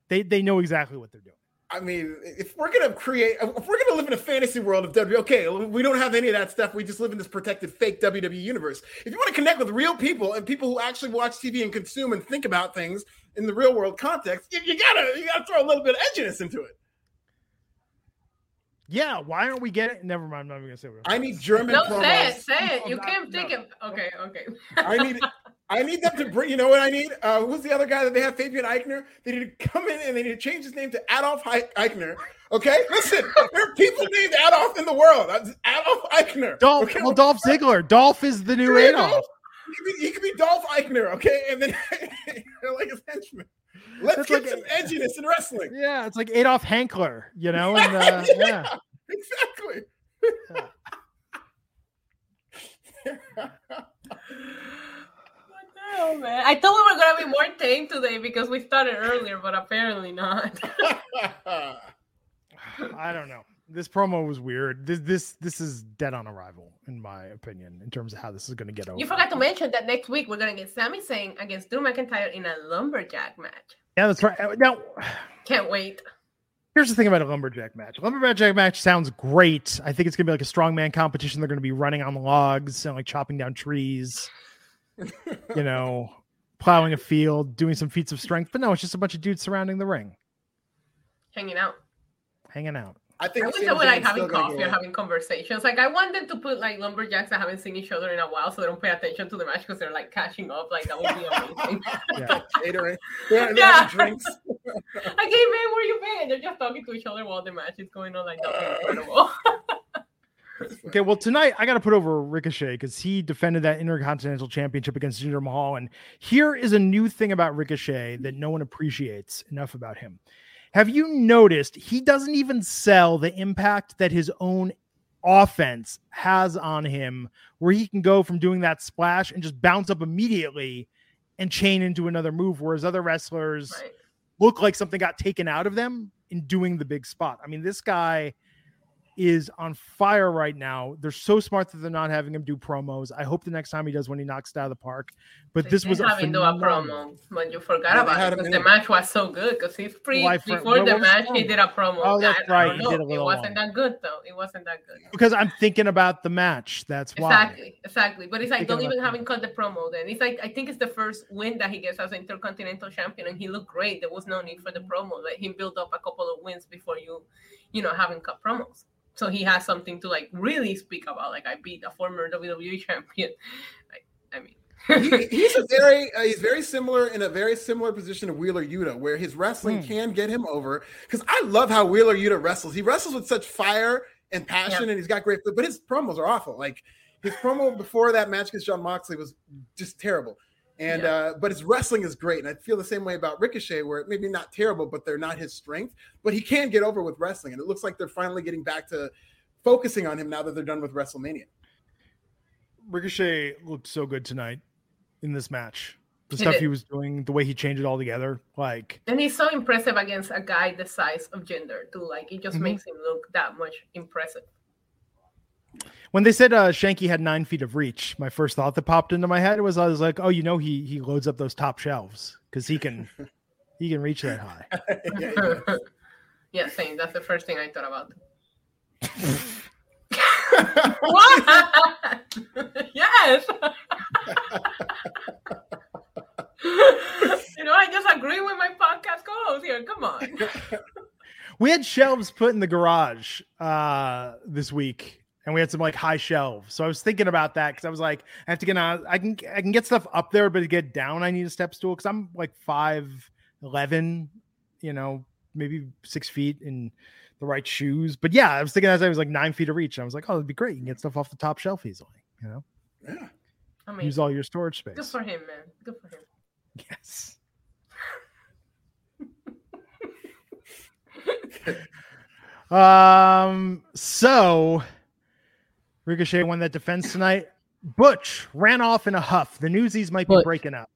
They they know exactly what they're doing. I mean, if we're gonna create, if we're gonna live in a fantasy world of WWE, okay, we don't have any of that stuff. We just live in this protected fake WWE universe. If you want to connect with real people and people who actually watch TV and consume and think about things in the real world context, you, you gotta you gotta throw a little bit of edginess into it. Yeah, why aren't we getting? Never mind. I'm not even gonna say what. I need German. No, promos. say it, say it. Oh, You no, can't no. think of. Okay, okay. I need I need them to bring. You know what I need? Uh, who's the other guy that they have? Fabian Aichner. They need to come in and they need to change his name to Adolf Aichner. Okay, listen. there are people named Adolf in the world. That's Adolf Aichner. Dolph, Okay? well, Dolph Ziggler. Dolph is the new There you go. Adolf. He could, be, he could be Dolph Aichner. Okay, and then they're like his henchman. Let's That's get like some edginess in wrestling. Yeah, it's like Adolf Hankler, you know, and uh, yeah. exactly. Oh man, I thought we were gonna be more tame today because we started earlier, but apparently not. I don't know. This promo was weird. This this this is dead on arrival, in my opinion, in terms of how this is going to get over. you forgot to mention that next week we're gonna get Sami Zayn against Drew McIntyre in a lumberjack match. Yeah, that's right. Uh, Now, Can't wait. here's the thing about a lumberjack match. A lumberjack match sounds great. I think it's going to be like a strongman competition. They're going to be running on logs and like chopping down trees. you know, plowing a field, doing some feats of strength. But no, it's just a bunch of dudes surrounding the ring, Hanging out. hanging out. I think I wish Sami they were like having coffee or having conversations. Like I want them to put like lumberjacks that haven't seen each other in a while, so they don't pay attention to the match because they're like catching up. Like that would be amazing. Yeah. catering. They're, they're Yeah. having drinks. like, hey man, where you been? They're just talking to each other while the match is going on. Like that's incredible. Okay, well tonight I got to put over Ricochet because he defended that Intercontinental Championship against Jinder Mahal, and here is a new thing about Ricochet that no one appreciates enough about him. Have you noticed he doesn't even sell the impact that his own offense has on him, where he can go from doing that splash and just bounce up immediately and chain into another move, whereas other wrestlers right. look like something got taken out of them in doing the big spot. I mean, this guy is on fire right now. They're so smart that they're not having him do promos. I hope the next time he does when he knocks it out of the park. But They this was a have him do a promo, but you forgot Yeah, about had it because the match was so good. Because he's free Why for- before what the match, he did a promo. Oh, that's I- I right, don't he did a It little wasn't long. that good though. It wasn't that good. because I'm thinking about the match. That's why. Exactly, exactly. But it's like Thinking don't even that. have him cut the promo. Then it's like I think it's the first win that he gets as intercontinental champion, and he looked great. There was no need for the promo. Let him build up a couple of wins before you, you know, having cut promos. So he has something to like really speak about. Like I beat a former WWE champion. Like I mean, he, he's a very uh, he's very similar in a very similar position to Wheeler Yuta, where his wrestling Hmm. can get him over. Because I love how Wheeler Yuta wrestles. He wrestles with such fire and passion, and he's got great. But his promos are awful. Like his promo before that match against Jon Moxley was just terrible. And Yeah. uh, but his wrestling is great, and I feel the same way about Ricochet, where maybe not terrible, but they're not his strength. But he can get over with wrestling, and it looks like they're finally getting back to focusing on him now that they're done with WrestleMania. Ricochet looked so good tonight in this match. The He stuff did. he was doing, the way he changed it all together, like and he's so impressive against a guy the size of Jinder too. Like it just Mhm. makes him look that much impressive. When they said uh, Shanky had nine feet of reach, my first thought that popped into my head was I was like, oh, you know, he he loads up those top shelves because he can he can reach that high. Yeah, yeah. yeah, same. That's the first thing I thought about. what? yes. you know, I just agree with my podcast co-host here. Come on. We had shelves put in the garage uh this week, and we had some like high shelves. So I was thinking about that because I was like, I have to get on. I can I can get stuff up there, but to get down, I need a step stool because I'm like five eleven, you know, maybe six feet in the right shoes. But yeah, I was thinking as I was like nine feet of reach. I was like, oh, it'd be great. You can get stuff off the top shelf easily. You know, Yeah. I mean, use all your storage space. good for him, man. Good for him. Yes. um. So, Ricochet won that defense tonight. Butch ran off in a huff. The newsies might be Butch. breaking up.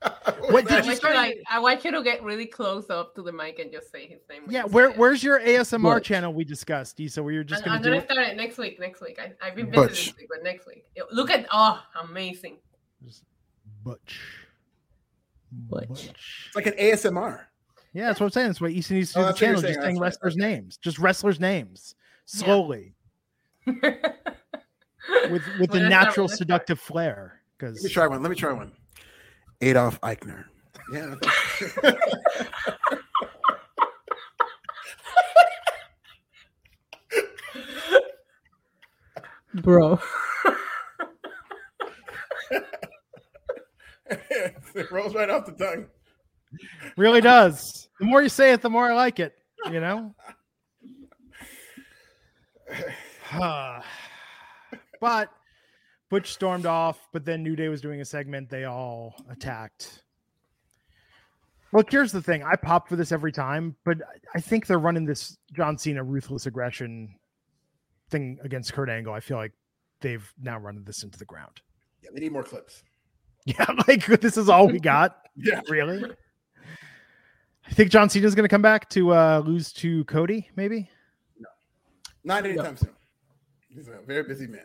What did I you want say? like I want you to get really close up to the mic and just say his name. Yeah. Where. Where's your ASMR Butch. channel we discussed, Issa? Where you're just gonna I'm gonna start it next week. Next week. I, I've been busy Butch. this week, but next week. Look at oh, amazing. Butch. Butch. It's like an ASMR. Yeah, that's what I'm saying. That's why Issa needs to Oh, do the that's what you're channel, just saying That's right. wrestlers' names, just wrestlers' names, slowly with with the Well, that's not natural seductive flair. Because Let me Because try one. Let me try one. Adolf Aichner. Yeah. Bro. it rolls right off the tongue. really does. The more you say it, the more I like it. You know. but Butch stormed off, but then New Day was doing a segment. They all attacked. Look, here's the thing. I pop for this every time, but I think they're running this John Cena ruthless aggression thing against Kurt Angle. I feel like they've now run this into the ground. Yeah, they need more clips. Yeah, like this is all we got. Yeah. Really? I think John Cena's going to come back to uh, lose to Cody, maybe. Not anytime soon. He's a very busy man.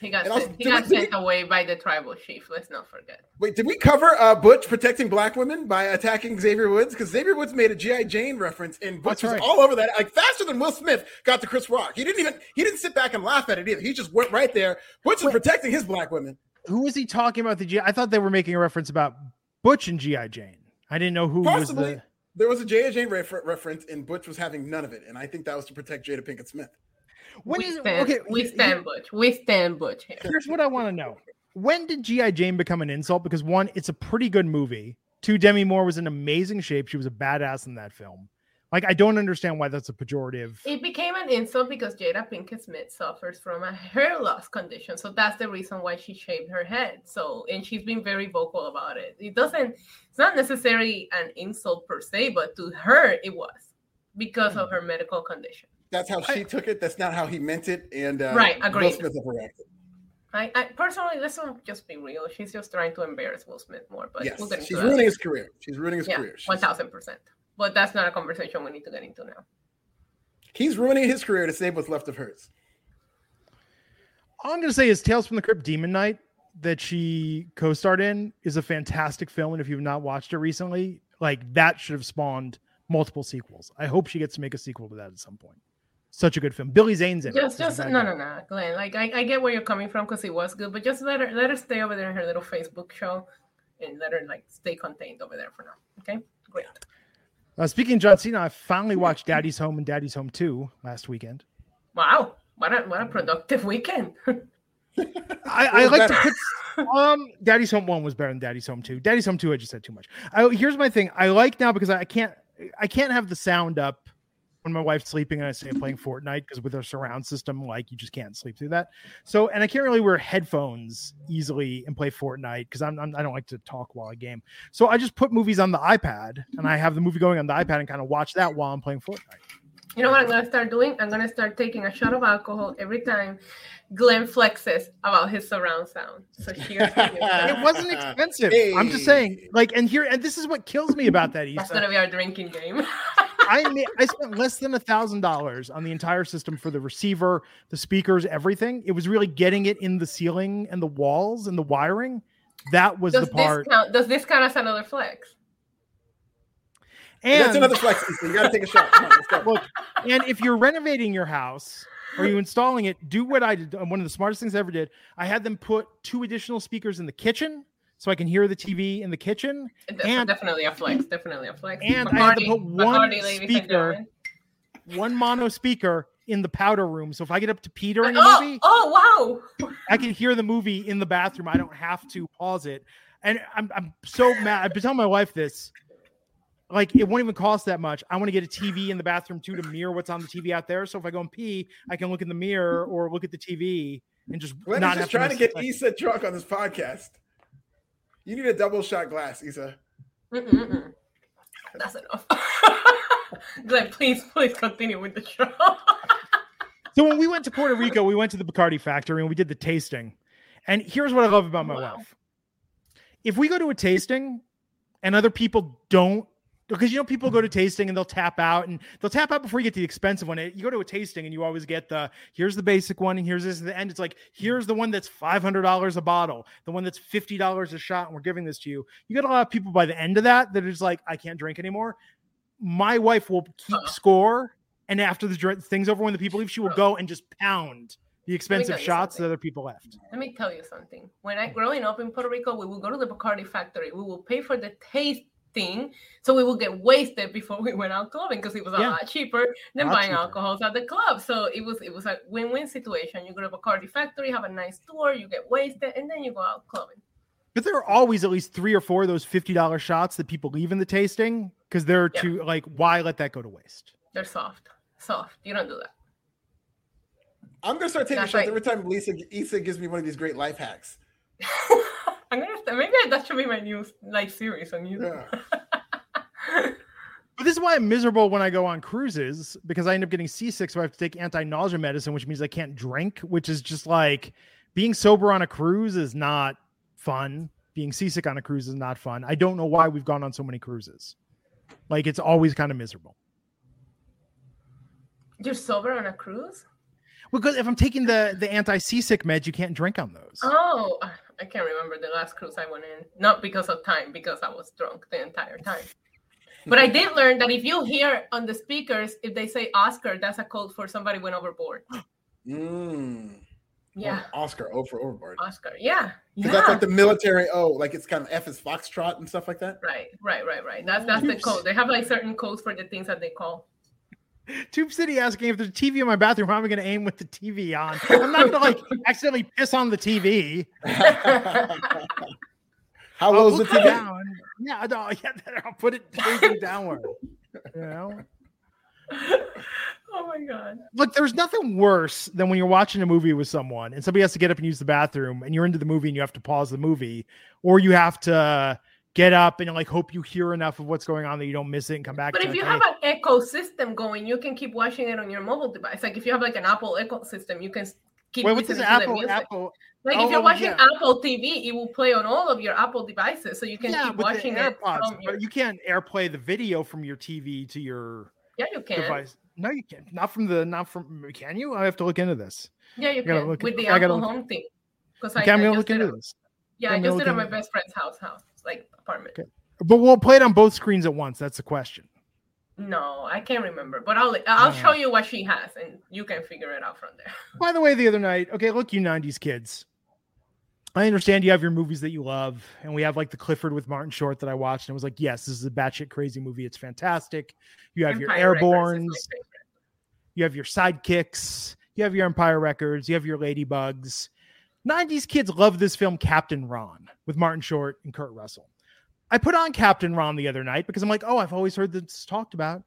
He got And also, sent, he got we- did sent away by the tribal chief. Let's not forget. Wait, did we cover uh, Butch protecting black women by attacking Xavier Woods? Because Xavier Woods made a GI Jane reference, and Butch That's was all over that, like faster than Will Smith got to Chris Rock. He didn't even he didn't sit back and laugh at it either. He just went right there. Butch is protecting his black women. Who was he talking about? The G? I thought they were making a reference about Butch and GI Jane. I didn't know who Possibly was the. there was a GI Jane refer- reference, and Butch was having none of it, and I think that was to protect Jada Pinkett Smith. When we is stand, okay? we stand Butch. We stand Butch here. Here's what I want to know: When did GI Jane become an insult? Because one, it's a pretty good movie. Two, Demi Moore was in amazing shape. She was a badass in that film. Like, I don't understand why that's a pejorative. It became an insult because Jada Pinkett Smith suffers from a hair loss condition. So that's the reason why she shaved her head. So, and she's been very vocal about it. It doesn't, it's not necessarily an insult per se, but to her, it was because of hmm. her medical condition. That's how she took it. That's not how he meant it. And uh, Right, Will agreed. Smith overreacted. I, I personally, let's not just be real. She's just trying to embarrass Will Smith more. But Yes, we'll she's ruining later. his career. She's ruining his Yeah, career. She's- one thousand percent. But that's not a conversation we need to get into now. He's ruining his career to save what's left of hers. All I'm going to say is Tales from the Crypt Demon Knight that she co-starred in is a fantastic film, and if you've not watched it recently, like that should have spawned multiple sequels. I hope she gets to make a sequel to that at some point. Such a good film. Billy Zane's in Just, it. just no, no, no, Glenn. Like I, I get where you're coming from because it was good, but just let her, let her stay over there in her little Facebook show, and let her like stay contained over there for now. Okay, great. Uh, speaking of John Cena, I finally watched Daddy's Home and Daddy's Home 2 last weekend. Wow, what a what a productive weekend. I, I was like to put um Daddy's Home One was better than Daddy's Home Two. Daddy's Home Two, I just said too much. I, here's my thing. I like now because I can't I can't have the sound up when my wife's sleeping and I say I'm playing Fortnite because with our surround system, like you just can't sleep through that. So and I can't really wear headphones easily and play Fortnite because I'm, I'm I don't like to talk while I game. So I just put movies on the iPad and I have the movie going on the iPad and kind of watch that while I'm playing Fortnite. You know what I'm gonna start doing? I'm gonna start taking a shot of alcohol every time Glenn flexes about his surround sound. So cheers. to you. It wasn't expensive. I'm just saying, like, and here, and this is what kills me about that. That's gonna be our drinking game. I ma- I spent less than a thousand dollars on the entire system for the receiver, the speakers, everything. It was really getting it in the ceiling and the walls and the wiring. That was does the part. this count? Does this count as another flex? And That's another flex. Issa. You got to take a shot. Come on, let's go. look, and if you're renovating your house or you installing it, do what I did. One of the smartest things I ever did. I had them put two additional speakers in the kitchen so I can hear the TV in the kitchen. That's And- definitely a flex. Definitely a flex. and I had to put one Bacardi, speaker. One mono speaker in the powder room. So if I get up to pee during a Oh, movie, oh wow! I can hear the movie in the bathroom. I don't have to pause it. And I'm, I'm so mad. I've been telling my wife this. Like, it won't even cost that much. I want to get a TV in the bathroom too to mirror what's on the TV out there. So if I go and pee, I can look in the mirror or look at the TV and just Glenn not is just have trying to miss get a Issa drunk on this podcast. You need a double shot glass, Issa. Mm-mm-mm. That's enough. Glenn, please, please continue with the show. So when we went to Puerto Rico, we went to the Bacardi factory and we did the tasting. And here's what I love about my Wow. wife. If we go to a tasting and other people don't, because you know people go to tasting and they'll tap out and they'll tap out before you get to the expensive one. You go to a tasting and you always get the here's the basic one and here's this at the end. It's like here's the one that's five hundred dollars a bottle, the one that's fifty dollars a shot, and we're giving this to you. You get a lot of people by the end of that that are just like I can't drink anymore. my wife will keep Uh-oh. score, and after the dr- thing's over, when the people leave, she will uh-huh. go and just pound the expensive shots that other people left. Let me tell you something. When I growing up in Puerto Rico, we would go to the Bacardi factory. We will pay for the tasting, so we would get wasted before we went out clubbing because it was a Yeah. lot cheaper than Lot buying cheaper. alcohols at the club. So it was it was a win-win situation. You go to a Bacardi factory, have a nice tour, you get wasted, and then you go out clubbing. But there are always at least three or four of those fifty dollars shots that people leave in the tasting because they're Yeah. too like why let that go to waste? They're soft, soft. You don't do that. I'm gonna start taking That's shots right. every time Lisa Issa gives me one of these great life hacks. I'm gonna maybe that should be my new life series on YouTube. But this is why I'm miserable when I go on cruises because I end up getting seasick, so I have to take anti-nausea medicine, which means I can't drink, which is just like being sober on a cruise is not fun. Being seasick on a cruise is not fun. I don't know why we've gone on so many cruises. Like it's always kind of miserable. You're sober on a cruise? Well, because if I'm taking the the anti-seasick meds, you can't drink on those. Oh, I can't remember the last cruise I went in. Not because of time, because I was drunk the entire time. But I did learn that if you hear on the speakers, if they say Oscar, that's a code for somebody went overboard. Mm. Yeah, Oscar, O for overboard. Oscar. Yeah, Because yeah. that's like the military O, like it's kind of F is Foxtrot and stuff like that. right, right, right, right. That's that's the code. They have like certain codes for the things that they call. Tube City asking if there's a TV in my bathroom, how am I going to aim with the TV on? I'm not going to like accidentally piss on the TV. How I'll low is the look TV? down. Yeah, no, yeah, I'll put it facing downward. You know, oh my god. look, there's nothing worse than when you're watching a movie with someone and somebody has to get up and use the bathroom, and you're into the movie and you have to pause the movie, or you have to get up and like hope you hear enough of what's going on that you don't miss it and come back. But to if you Hey, have an ecosystem going, you can keep watching it on your mobile device. Like if you have like an Apple ecosystem, you can keep wait, listening to the Apple? music. Apple? Like Oh, if you're watching yeah. Apple TV, it will play on all of your Apple devices, so you can yeah, keep watching the it. AirPods, From your, but you can't AirPlay the video from your TV to your yeah, you can. device. No, you can't. Not from the. Not from. Can you? I have to look into this. Yeah, you I can look- with the I Apple Home thing. Because I, Okay, I'm I gonna look into this. Yeah, I just did at my best friend's house, house like apartment. Okay. But we'll play it on both screens at once. That's the question. No, I can't remember, but I'll I'll show you what she has, and you can figure it out from there. By the way, the other night, okay, look, you 90s kids. I understand you have your movies that you love, and we have like the Clifford with Martin Short that I watched, and it was like, yes, this is a batshit crazy movie. It's fantastic. You have your Empire my Airborns, you have your sidekicks, you have your Empire Records, you have your Ladybugs. 90s kids love this film, Captain Ron, with Martin Short and Kurt Russell. I put on Captain Ron the other night because I'm like, oh, I've always heard this talked about. I'm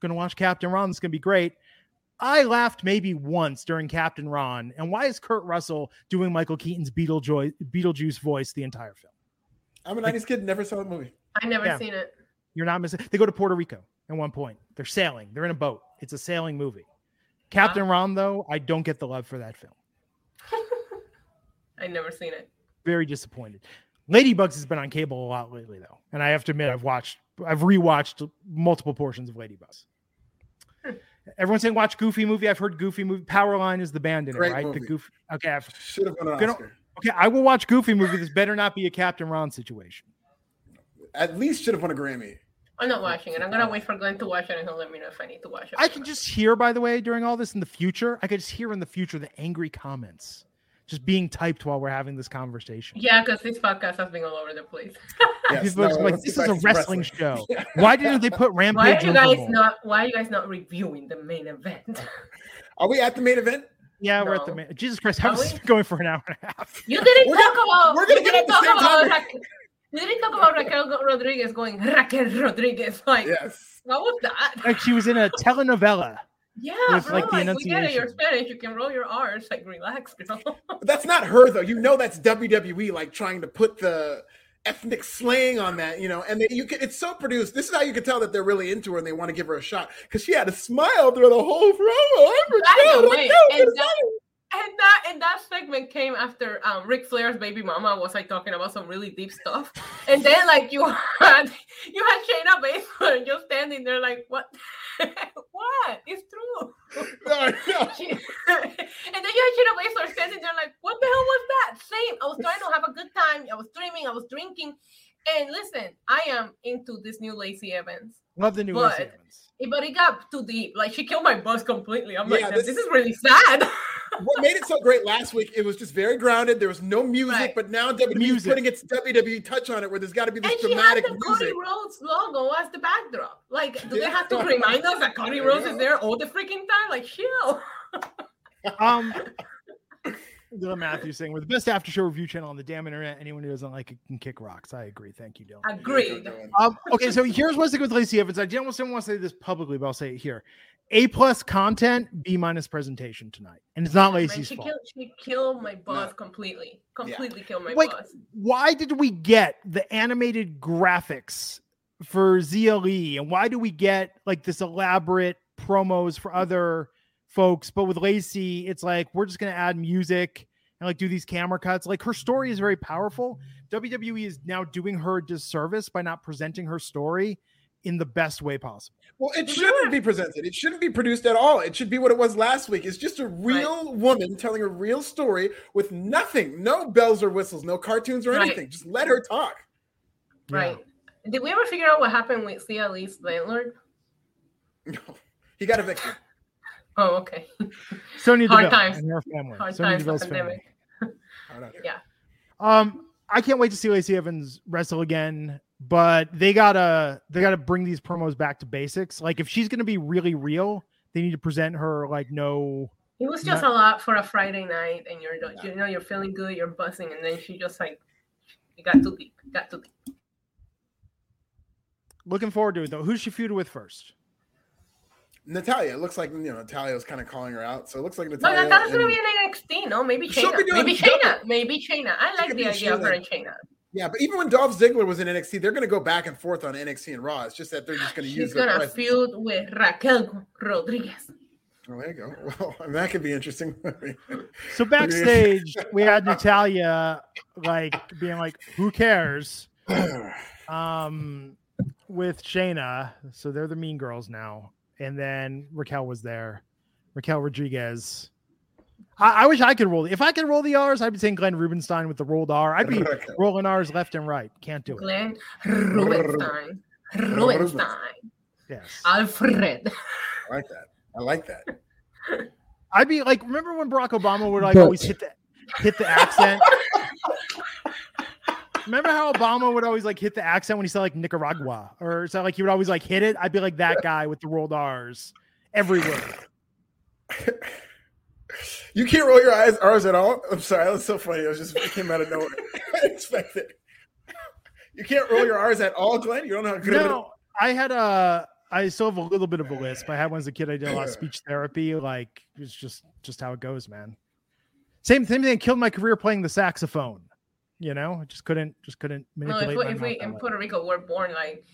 Gonna watch Captain Ron. It's gonna be great. I laughed maybe once during Captain Ron. And why is Kurt Russell doing Michael Keaton's Beetlejuice, Beetlejuice voice the entire film? I'm a 90s kid, never saw the movie. I've never Yeah. seen it. You're not missing. They go to Puerto Rico at one point. They're sailing. They're in a boat. It's a sailing movie. Captain Ron, though, I don't get the love for that film. I never seen it. Very disappointed. Ladybugs has been on cable a lot lately, though, and I have to admit, I've watched, I've rewatched multiple portions of Ladybugs. Hmm. Everyone's saying watch Goofy movie. I've heard Goofy movie. Powerline is the band in Great it, right? The. Goofy. Okay, I've, Should have won an Gonna- Oscar. okay, I will watch Goofy movie. This better not be a Captain Ron situation. At least should have won a Grammy. I'm not watching it. I'm gonna wait for Glenn to watch it, and he'll let me know if I need to watch it. I can just hear, by the way, during all this in the future, I could just hear in the future the angry comments just being typed while we're having this conversation. Yeah, because this podcast has been all over the place. Yes, People are no, like, this is a back to wrestling show. Why didn't they put Rampage? Why Rampage are you guys not? Why are you guys not reviewing the main event? Are we at the main event? Yeah, we're at the main. Jesus Christ, how is Are this going for an hour and a half? You didn't We're talk gonna- about. we're gonna get at the talk same about. time. Raquel, you didn't talk about Raquel Rodriguez going Raquel Rodriguez. Like, Yes. what was that? Like she was in a telenovela. Yeah, with, bro. like, Like, the we get it. You're. Spanish. You can roll your R's. Like, relax, girl. That's not her though. You know that's WWE like trying to put the ethnic slang on that, you know, and they, you can it's so produced. This is how you can tell that they're really into her and they want to give her a shot because she had a smile through the whole promo. Oh I'm By Raquel, the way, Raquel, and that, and that and that segment came after um Ric Flair's baby mama was like talking about some really deep stuff, and then like you had you had Shayna Baszler just standing there like what what it's true. No, no. She- and then you had Shayna Baszler standing there like what the hell was that? Same. I was trying to have a good time. I was streaming. I was drinking. And listen, I am into this new Lacey Evans. Love the new But- Lacey Evans. But it got too deep. Like she killed my buzz completely. I'm Yeah, like, this- this, is really sad. what made it so great last week, it was just very grounded. There was no music, Right. but now WWE putting its WWE touch on it where there's got to be this and she had dramatic the Cody. Rhodes logo as the backdrop. Like, do Yeah. they have to remind us that Cody There Rhodes is there all the freaking time? Like, chill. Um, Dylan Matthews saying, "We're the best after show review channel on the damn internet. Anyone who doesn't like it can kick rocks." I agree. Thank you, Dylan. Agreed. Um, okay, so here's what's good with Lacey Evans. I almost didn't want to say this publicly, but I'll say it here: A plus content, B minus presentation tonight, and it's not Lacey's she fault. killed, she killed my boss No. completely. Completely killed my Like, buzz. Why did we get the animated graphics for Xia Li, and why do we get like this elaborate promos for other folks? But with Lacey, it's like we're just gonna add music and like do these camera cuts. Like her story is very powerful. WWE is now doing her a disservice by not presenting her story in the best way possible. Well, it shouldn't be presented. It shouldn't be produced at all. It should be what it was last week. It's just a real woman telling a real story with nothing, no bells or whistles, no cartoons or Right. anything. Just let her talk. Right. Did we ever figure out what happened with Xia Li's landlord? he got evicted. Oh, okay. Sonya Hard Deville times. and her family. Hard Sonya times, Deville's pandemic. family. Hard. Yeah. Um, I can't wait to see Lacey Evans wrestle again, but they gotta they gotta bring these promos back to basics. Like if she's gonna be really real, they need to present her like no. It was just Not- a lot for a Friday night, and you're you know you're feeling good, you're buzzing, and then she just like it got too deep, it got too deep. Looking forward to it though. Who's she feuded with first? Natalya. It looks like you know Natalya was kind of calling her out. So it looks like No, Natalya. that's gonna be an NXT, no? Maybe She'll Shayna, maybe double. Shayna, maybe Shayna. I like the be idea of her Shayna. and Shayna. Yeah, but even when Dolph Ziggler was in NXT, they're going to go back and forth on NXT and Raw. It's just that they're just going to use She's gonna feud with Raquel Rodriguez. Oh, there you go. Well, I that could be interesting. So backstage, we had Natalya like being like, "Who cares?" Um, with Shayna. So they're the Mean Girls now, and then Raquel was there. Raquel Rodriguez. I, I wish I could roll. If I could roll the R's, I'd be saying Glenn Rubenstein with the rolled R. I'd be rolling R's left and right. Can't do it. Glenn Rubenstein. Rubenstein. Yes. Alfred. I like that. I like that. I'd be like, remember when Barack Obama would like But- always hit the hit the accent? remember how Obama would always like hit the accent when he said like Nicaragua, or so like he would always like hit it? I'd be like that guy with the rolled R's everywhere. You can't roll your eyes ours at all. I'm sorry, that's so funny. It was just it came out of nowhere. I didn't expect it. You can't roll your R's at all, Glenn. You don't know how good of No, I had a. I still have a little bit of a lisp. I had one as a kid. I did a lot of speech therapy. Like it's just just how it goes, man. Same same thing. Killed my career playing the saxophone. You know, I just couldn't just couldn't No, manipulate. if we, if we in. Puerto Rico we're born like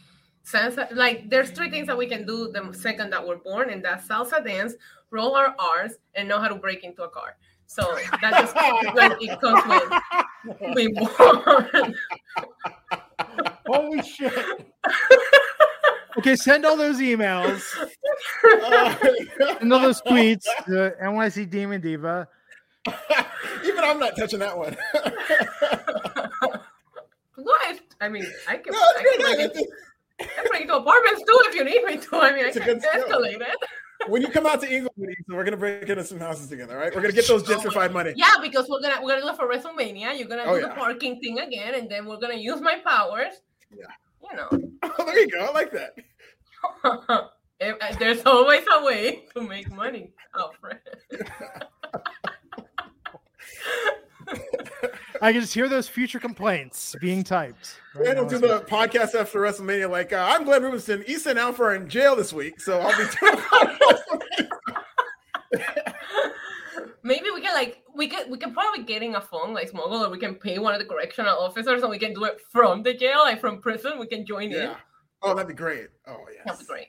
salsa, like there's three things that we can do the second that we're born, and that's salsa dance, roll our R's, and know how to break into a car. So that just like, it comes with being born. Holy shit. okay, send all those emails it. and all those tweets to NYC Demon Diva. Even I'm not touching that one. what? I mean, I can, No, I it's can, good. break It's- it, I can break into apartments too if you need me to. I mean, I It's a can escalate it. when you come out to England, we're gonna break into some houses together. All right, we're gonna get those gentrified money. Yeah, because we're gonna we're gonna go for WrestleMania. You're gonna do Oh, the parking thing again, and then we're gonna use my powers. Yeah. You know. Oh, there you go. I like that. Uh, There's always a way to make money, Alfred. I can just hear those future complaints being typed. right Then we'll do the podcast after WrestleMania. Like, uh, I'm Glenn Rubenstein. Issa and Alpha are in jail this week, so I'll be doing Maybe we can like we can we can probably getting a phone like smuggle, or we can pay one of the correctional officers, and we can do it from the jail, like from prison. We can join in. Oh, that'd be great. Oh, yes. That'd be great.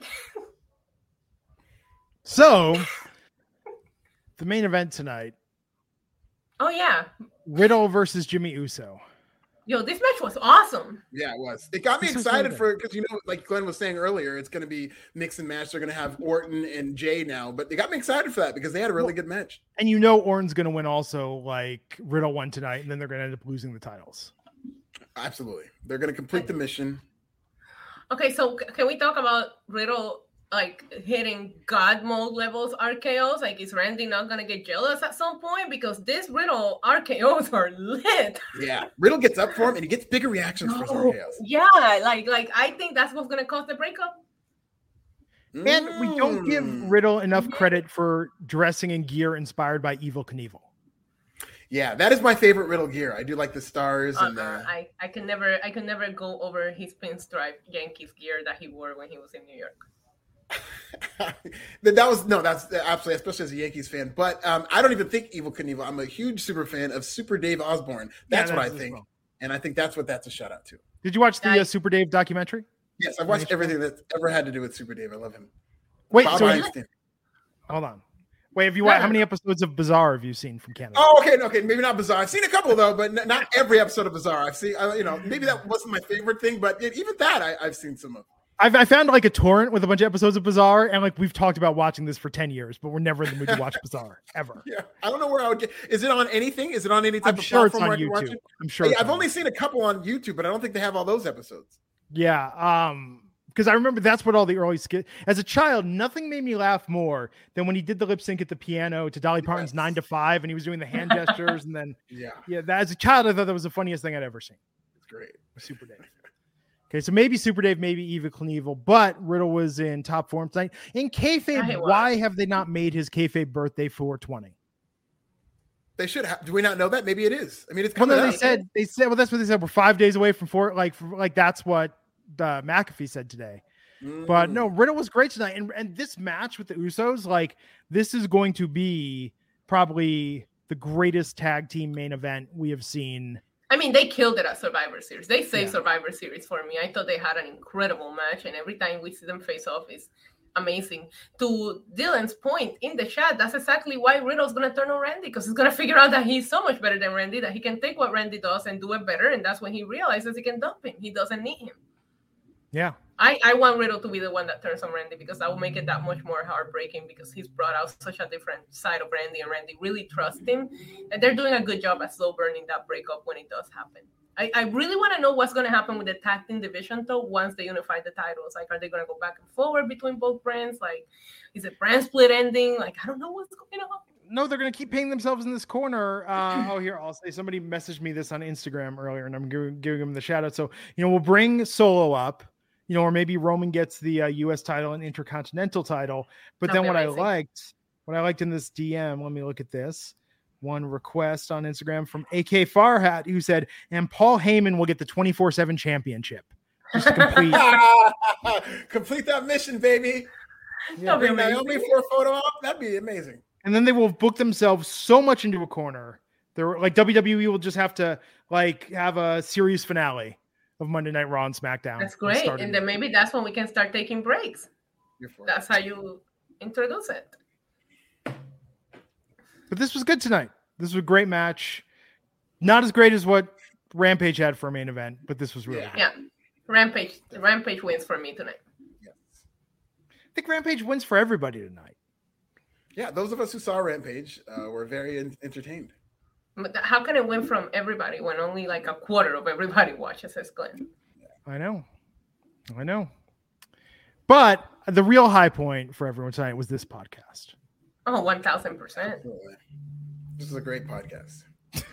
So, the main event tonight Oh yeah, Riddle versus Jimmy Uso. yo, this match was awesome. Yeah, it was. It got me This excited really for because you know, like Glenn was saying earlier, it's going to be mix and match. They're going to have Orton and Jey now, but they got me excited for that because they had a really good match. And you know Orton's going to win also, like Riddle won tonight, and then they're going to end up losing the titles. Absolutely, they're going to complete the mission. Okay, so can we talk about Riddle like hitting God mode levels RKOs? Like, is Randy not gonna get jealous at some point? Because this Riddle RKOs are lit. Yeah, Riddle gets up for him and he gets bigger reactions for his RKOs. Yeah, like like I think that's what's gonna cause the breakup. And we don't give Mm. Riddle enough credit for dressing in gear inspired by Evel Knievel. Yeah, that is my favorite Riddle gear. I do like the stars and Uh-uh, the. I I can never I can never go over his pinstripe Yankees gear that he wore when he was in New York. That that was no, that's absolutely, especially as a Yankees fan. But um, I don't even think Evel Knievel. I'm a huge super fan of Super Dave Osborne. That's Yeah, what I think, well. and I think that's what that's a shout out to. Did you watch the uh, Super Dave documentary? Yes, I've watched everything that's ever had to do with Super Dave. I love him. Wait, Bob so you, Einstein. hold on. Wait, have you wa- No. how many episodes of Bizarre have you seen from Canada? Oh, okay, okay, maybe not Bizarre. I've seen a couple though, but n- not every episode of Bizarre. I've seen, uh, you know, maybe that wasn't my favorite thing, but even that I, I've seen some of. I've, I found like a torrent with a bunch of episodes of Bizarre, and like we've talked about watching this for ten years, but we're never in the mood to watch Bizarre ever. Yeah, I don't know where I would get. Is it on anything? Is it on any type I'm of sure it's on where I can watch YouTube. it? I'm sure. It's I've on only seen a couple on YouTube, but I don't think they have all those episodes. Yeah. Um, because I remember that's what all the early skit as a child, nothing made me laugh more than when he did the lip sync at the piano to Dolly Parton's Yes. nine to five and he was doing the hand gestures and then Yeah, yeah, that as a child I thought that was the funniest thing I'd ever seen. it's great. Super Dave. Okay, so maybe Super Dave, maybe Evel Knievel, but Riddle was in top form tonight. In Yeah, he kayfabe, why have they not made his kayfabe birthday 420? They should have. Do we not know that? Maybe it is. I mean, it's Well, coming no, they up. said they said well, that's what they said. We're five days away from four, like for, like that's what uh, McAfee said today. But Mm. no, Riddle was great tonight, and and this match with the Usos, like this is going to be probably the greatest tag team main event we have seen. I mean, they killed it at Survivor Series. They saved Yeah. Survivor Series for me. I thought they had an incredible match, and every time we see them face off is amazing. To Dylan's point in the chat, that's exactly why Riddle's gonna turn on Randy because he's gonna figure out that he's so much better than Randy that he can take what Randy does and do it better, and that's when he realizes he can dump him. He doesn't need him. Yeah, I, I want Riddle to be the one that turns on Randy because that will make it that much more heartbreaking because he's brought out such a different side of Randy and Randy really trusts him. And they're doing a good job at slow burning that breakup when it does happen. I, I really want to know what's going to happen with the tag team division though once they unify the titles. Like, are they going to go back and forward between both brands? Like, is it brand split ending? Like, I don't know what's going on. no, they're going to keep paying themselves in this corner. Uh, oh, here I'll say somebody messaged me this on Instagram earlier, and I'm giving, giving them the shout out. So you know, we'll bring Solo up. You know, or maybe Roman gets the uh, U.S. title and Intercontinental title. But That'd then what. I liked, what I liked in this DM, let me look at this. One request on Instagram from AK Farhat who said, and Paul Heyman will get the 24 7 championship. Complete. Complete that mission, baby. That'd be Bring Naomi for a photo op. That'd be amazing. and then they will book themselves so much into a corner. They're like WWE will just have to like have a series finale of Monday Night Raw and SmackDown. That's great. start And then maybe that's when we can start taking breaks. You're for it. That's how you introduce it. But this was good tonight. This was a great match. Not as great as what Rampage had for a main event, but this was really Yeah. good. Yeah. Rampage. Rampage wins for me tonight. Yes. I think Rampage wins for everybody tonight. Yeah, those of us who saw Rampage uh, were very en- entertained. But how can it win from everybody when only like a quarter of everybody watches as Glenn? I know. I know. But the real high point for everyone tonight was this podcast. Oh, 1000%. This is a great podcast.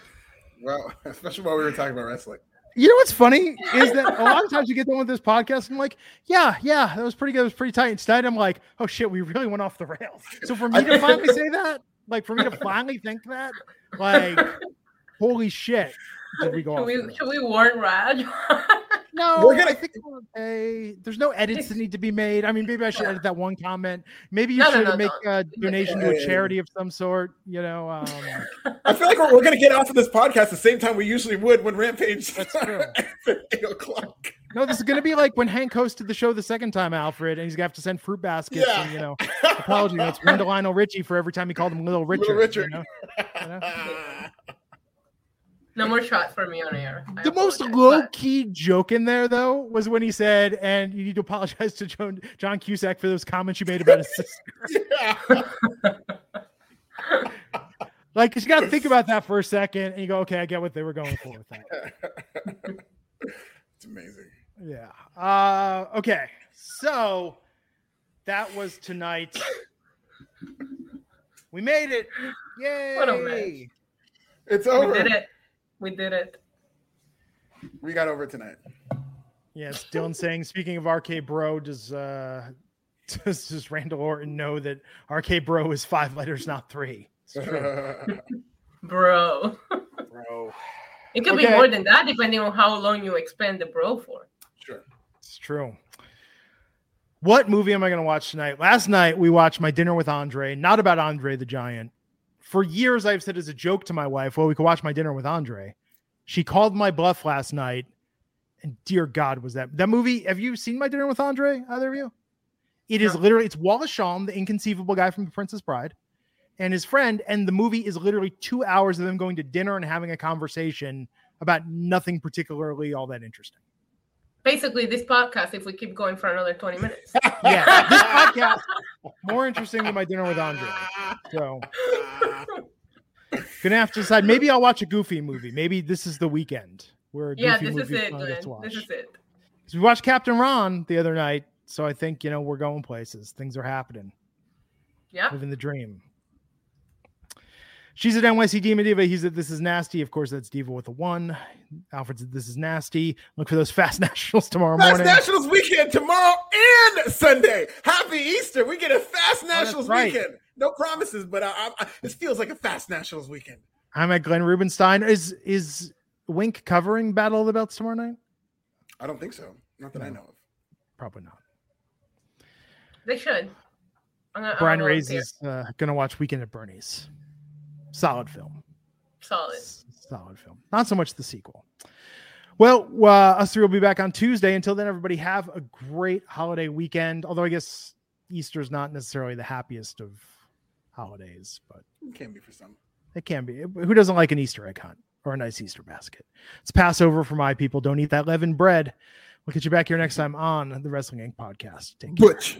well, especially while we were talking about wrestling. You know what's funny is that a lot of times you get done with this podcast, and I'm like, yeah, yeah, that was pretty good. It was pretty tight. Instead, I'm like, oh shit, we really went off the rails. So for me to finally say that, like for me to finally think that, like, holy shit, did we go Should we, should we warn Raj? No, We're gonna- I think we're okay. There's no edits that need to be made. I mean, maybe I should edit that one comment. Maybe you No, no, should no, make no. a donation to a charity of some sort. You know, um, I feel like we're, we're going to get off of this podcast the same time we usually would when Rampage That's true. at 8 o'clock. No, this is going to be like when Hank hosted the show the second time, Alfred, and he's going to have to send fruit baskets Yeah. and, you know, apology notes. One to Lionel Richie for every time he called him Little Richard. Little Richard. You know? You know? no more shot for me on air. I The most apologize, low but- key joke in there, though, was when he said, and you need to apologize to John, John Cusack for those comments you made about his sister. yeah. Like, 'cause you got to think about that for a second, and you go, okay, I get what they were going for with that. it's amazing. Yeah. Uh, okay. So that was tonight. We made it. Yay. What a mess. It's over. We over. did it. We did it. We got over tonight. Yes, Dylan saying, speaking of RK Bro, does uh does, does Randall Orton know that RK Bro is five letters, not three? It's true. Bro. Bro. It could Okay. be more than that depending on how long you expand the bro for. Sure. It's true. What movie am I going to watch tonight? Last night we watched My Dinner with Andre, not about Andre the Giant. For years I've said as a joke to my wife, well, we could watch My Dinner with Andre. She called my bluff last night, and dear God, was that that movie? Have you seen My Dinner with Andre? Either of you? It is No. literally it's Wallace Shawn, the inconceivable guy from The Princess Bride, and his friend, and the movie is literally two hours of them going to dinner and having a conversation about nothing particularly all that interesting. Basically, this podcast, if we keep going for another 20 minutes. yeah, this podcast more interesting than my dinner with Andre. So gonna have to decide. Maybe I'll watch a goofy movie. Maybe this is the weekend where a yeah, this is it, fun Glenn. gets watched. This is it. we watched Captain Ron the other night, so I think you know we're going places. Things are happening. Yeah. Living the dream. She's at NYC Demon Diva. He's at This Is Nasty. Of course, that's Diva with a one. Alfred's at This Is Nasty. Look for those Fast Nationals tomorrow Fast morning. Nationals weekend tomorrow and Sunday. Happy Easter. We get a Fast Nationals Oh, right. weekend. No promises, but I, I, I, this feels like a Fast Nationals weekend. I'm at Glenn Rubenstein. Is is Wink covering Battle of the Belts tomorrow night? I don't think so. Not that I know of. Probably not. They should. I'm gonna, Brian I'm Ray's is uh, gonna watch Weekend at Bernie's. Solid film. Solid. S- Solid film. Not so much the sequel. Well, uh, us three will be back on Tuesday. Until then, everybody have a great holiday weekend. Although I guess Easter's not necessarily the happiest of holidays, but It can be for some. it can be. Who doesn't like an Easter egg hunt or a nice Easter basket? It's Passover for my people. Don't eat that leavened bread. We'll get you back here next time on the Wrestling Inc. podcast. Take care. Butch.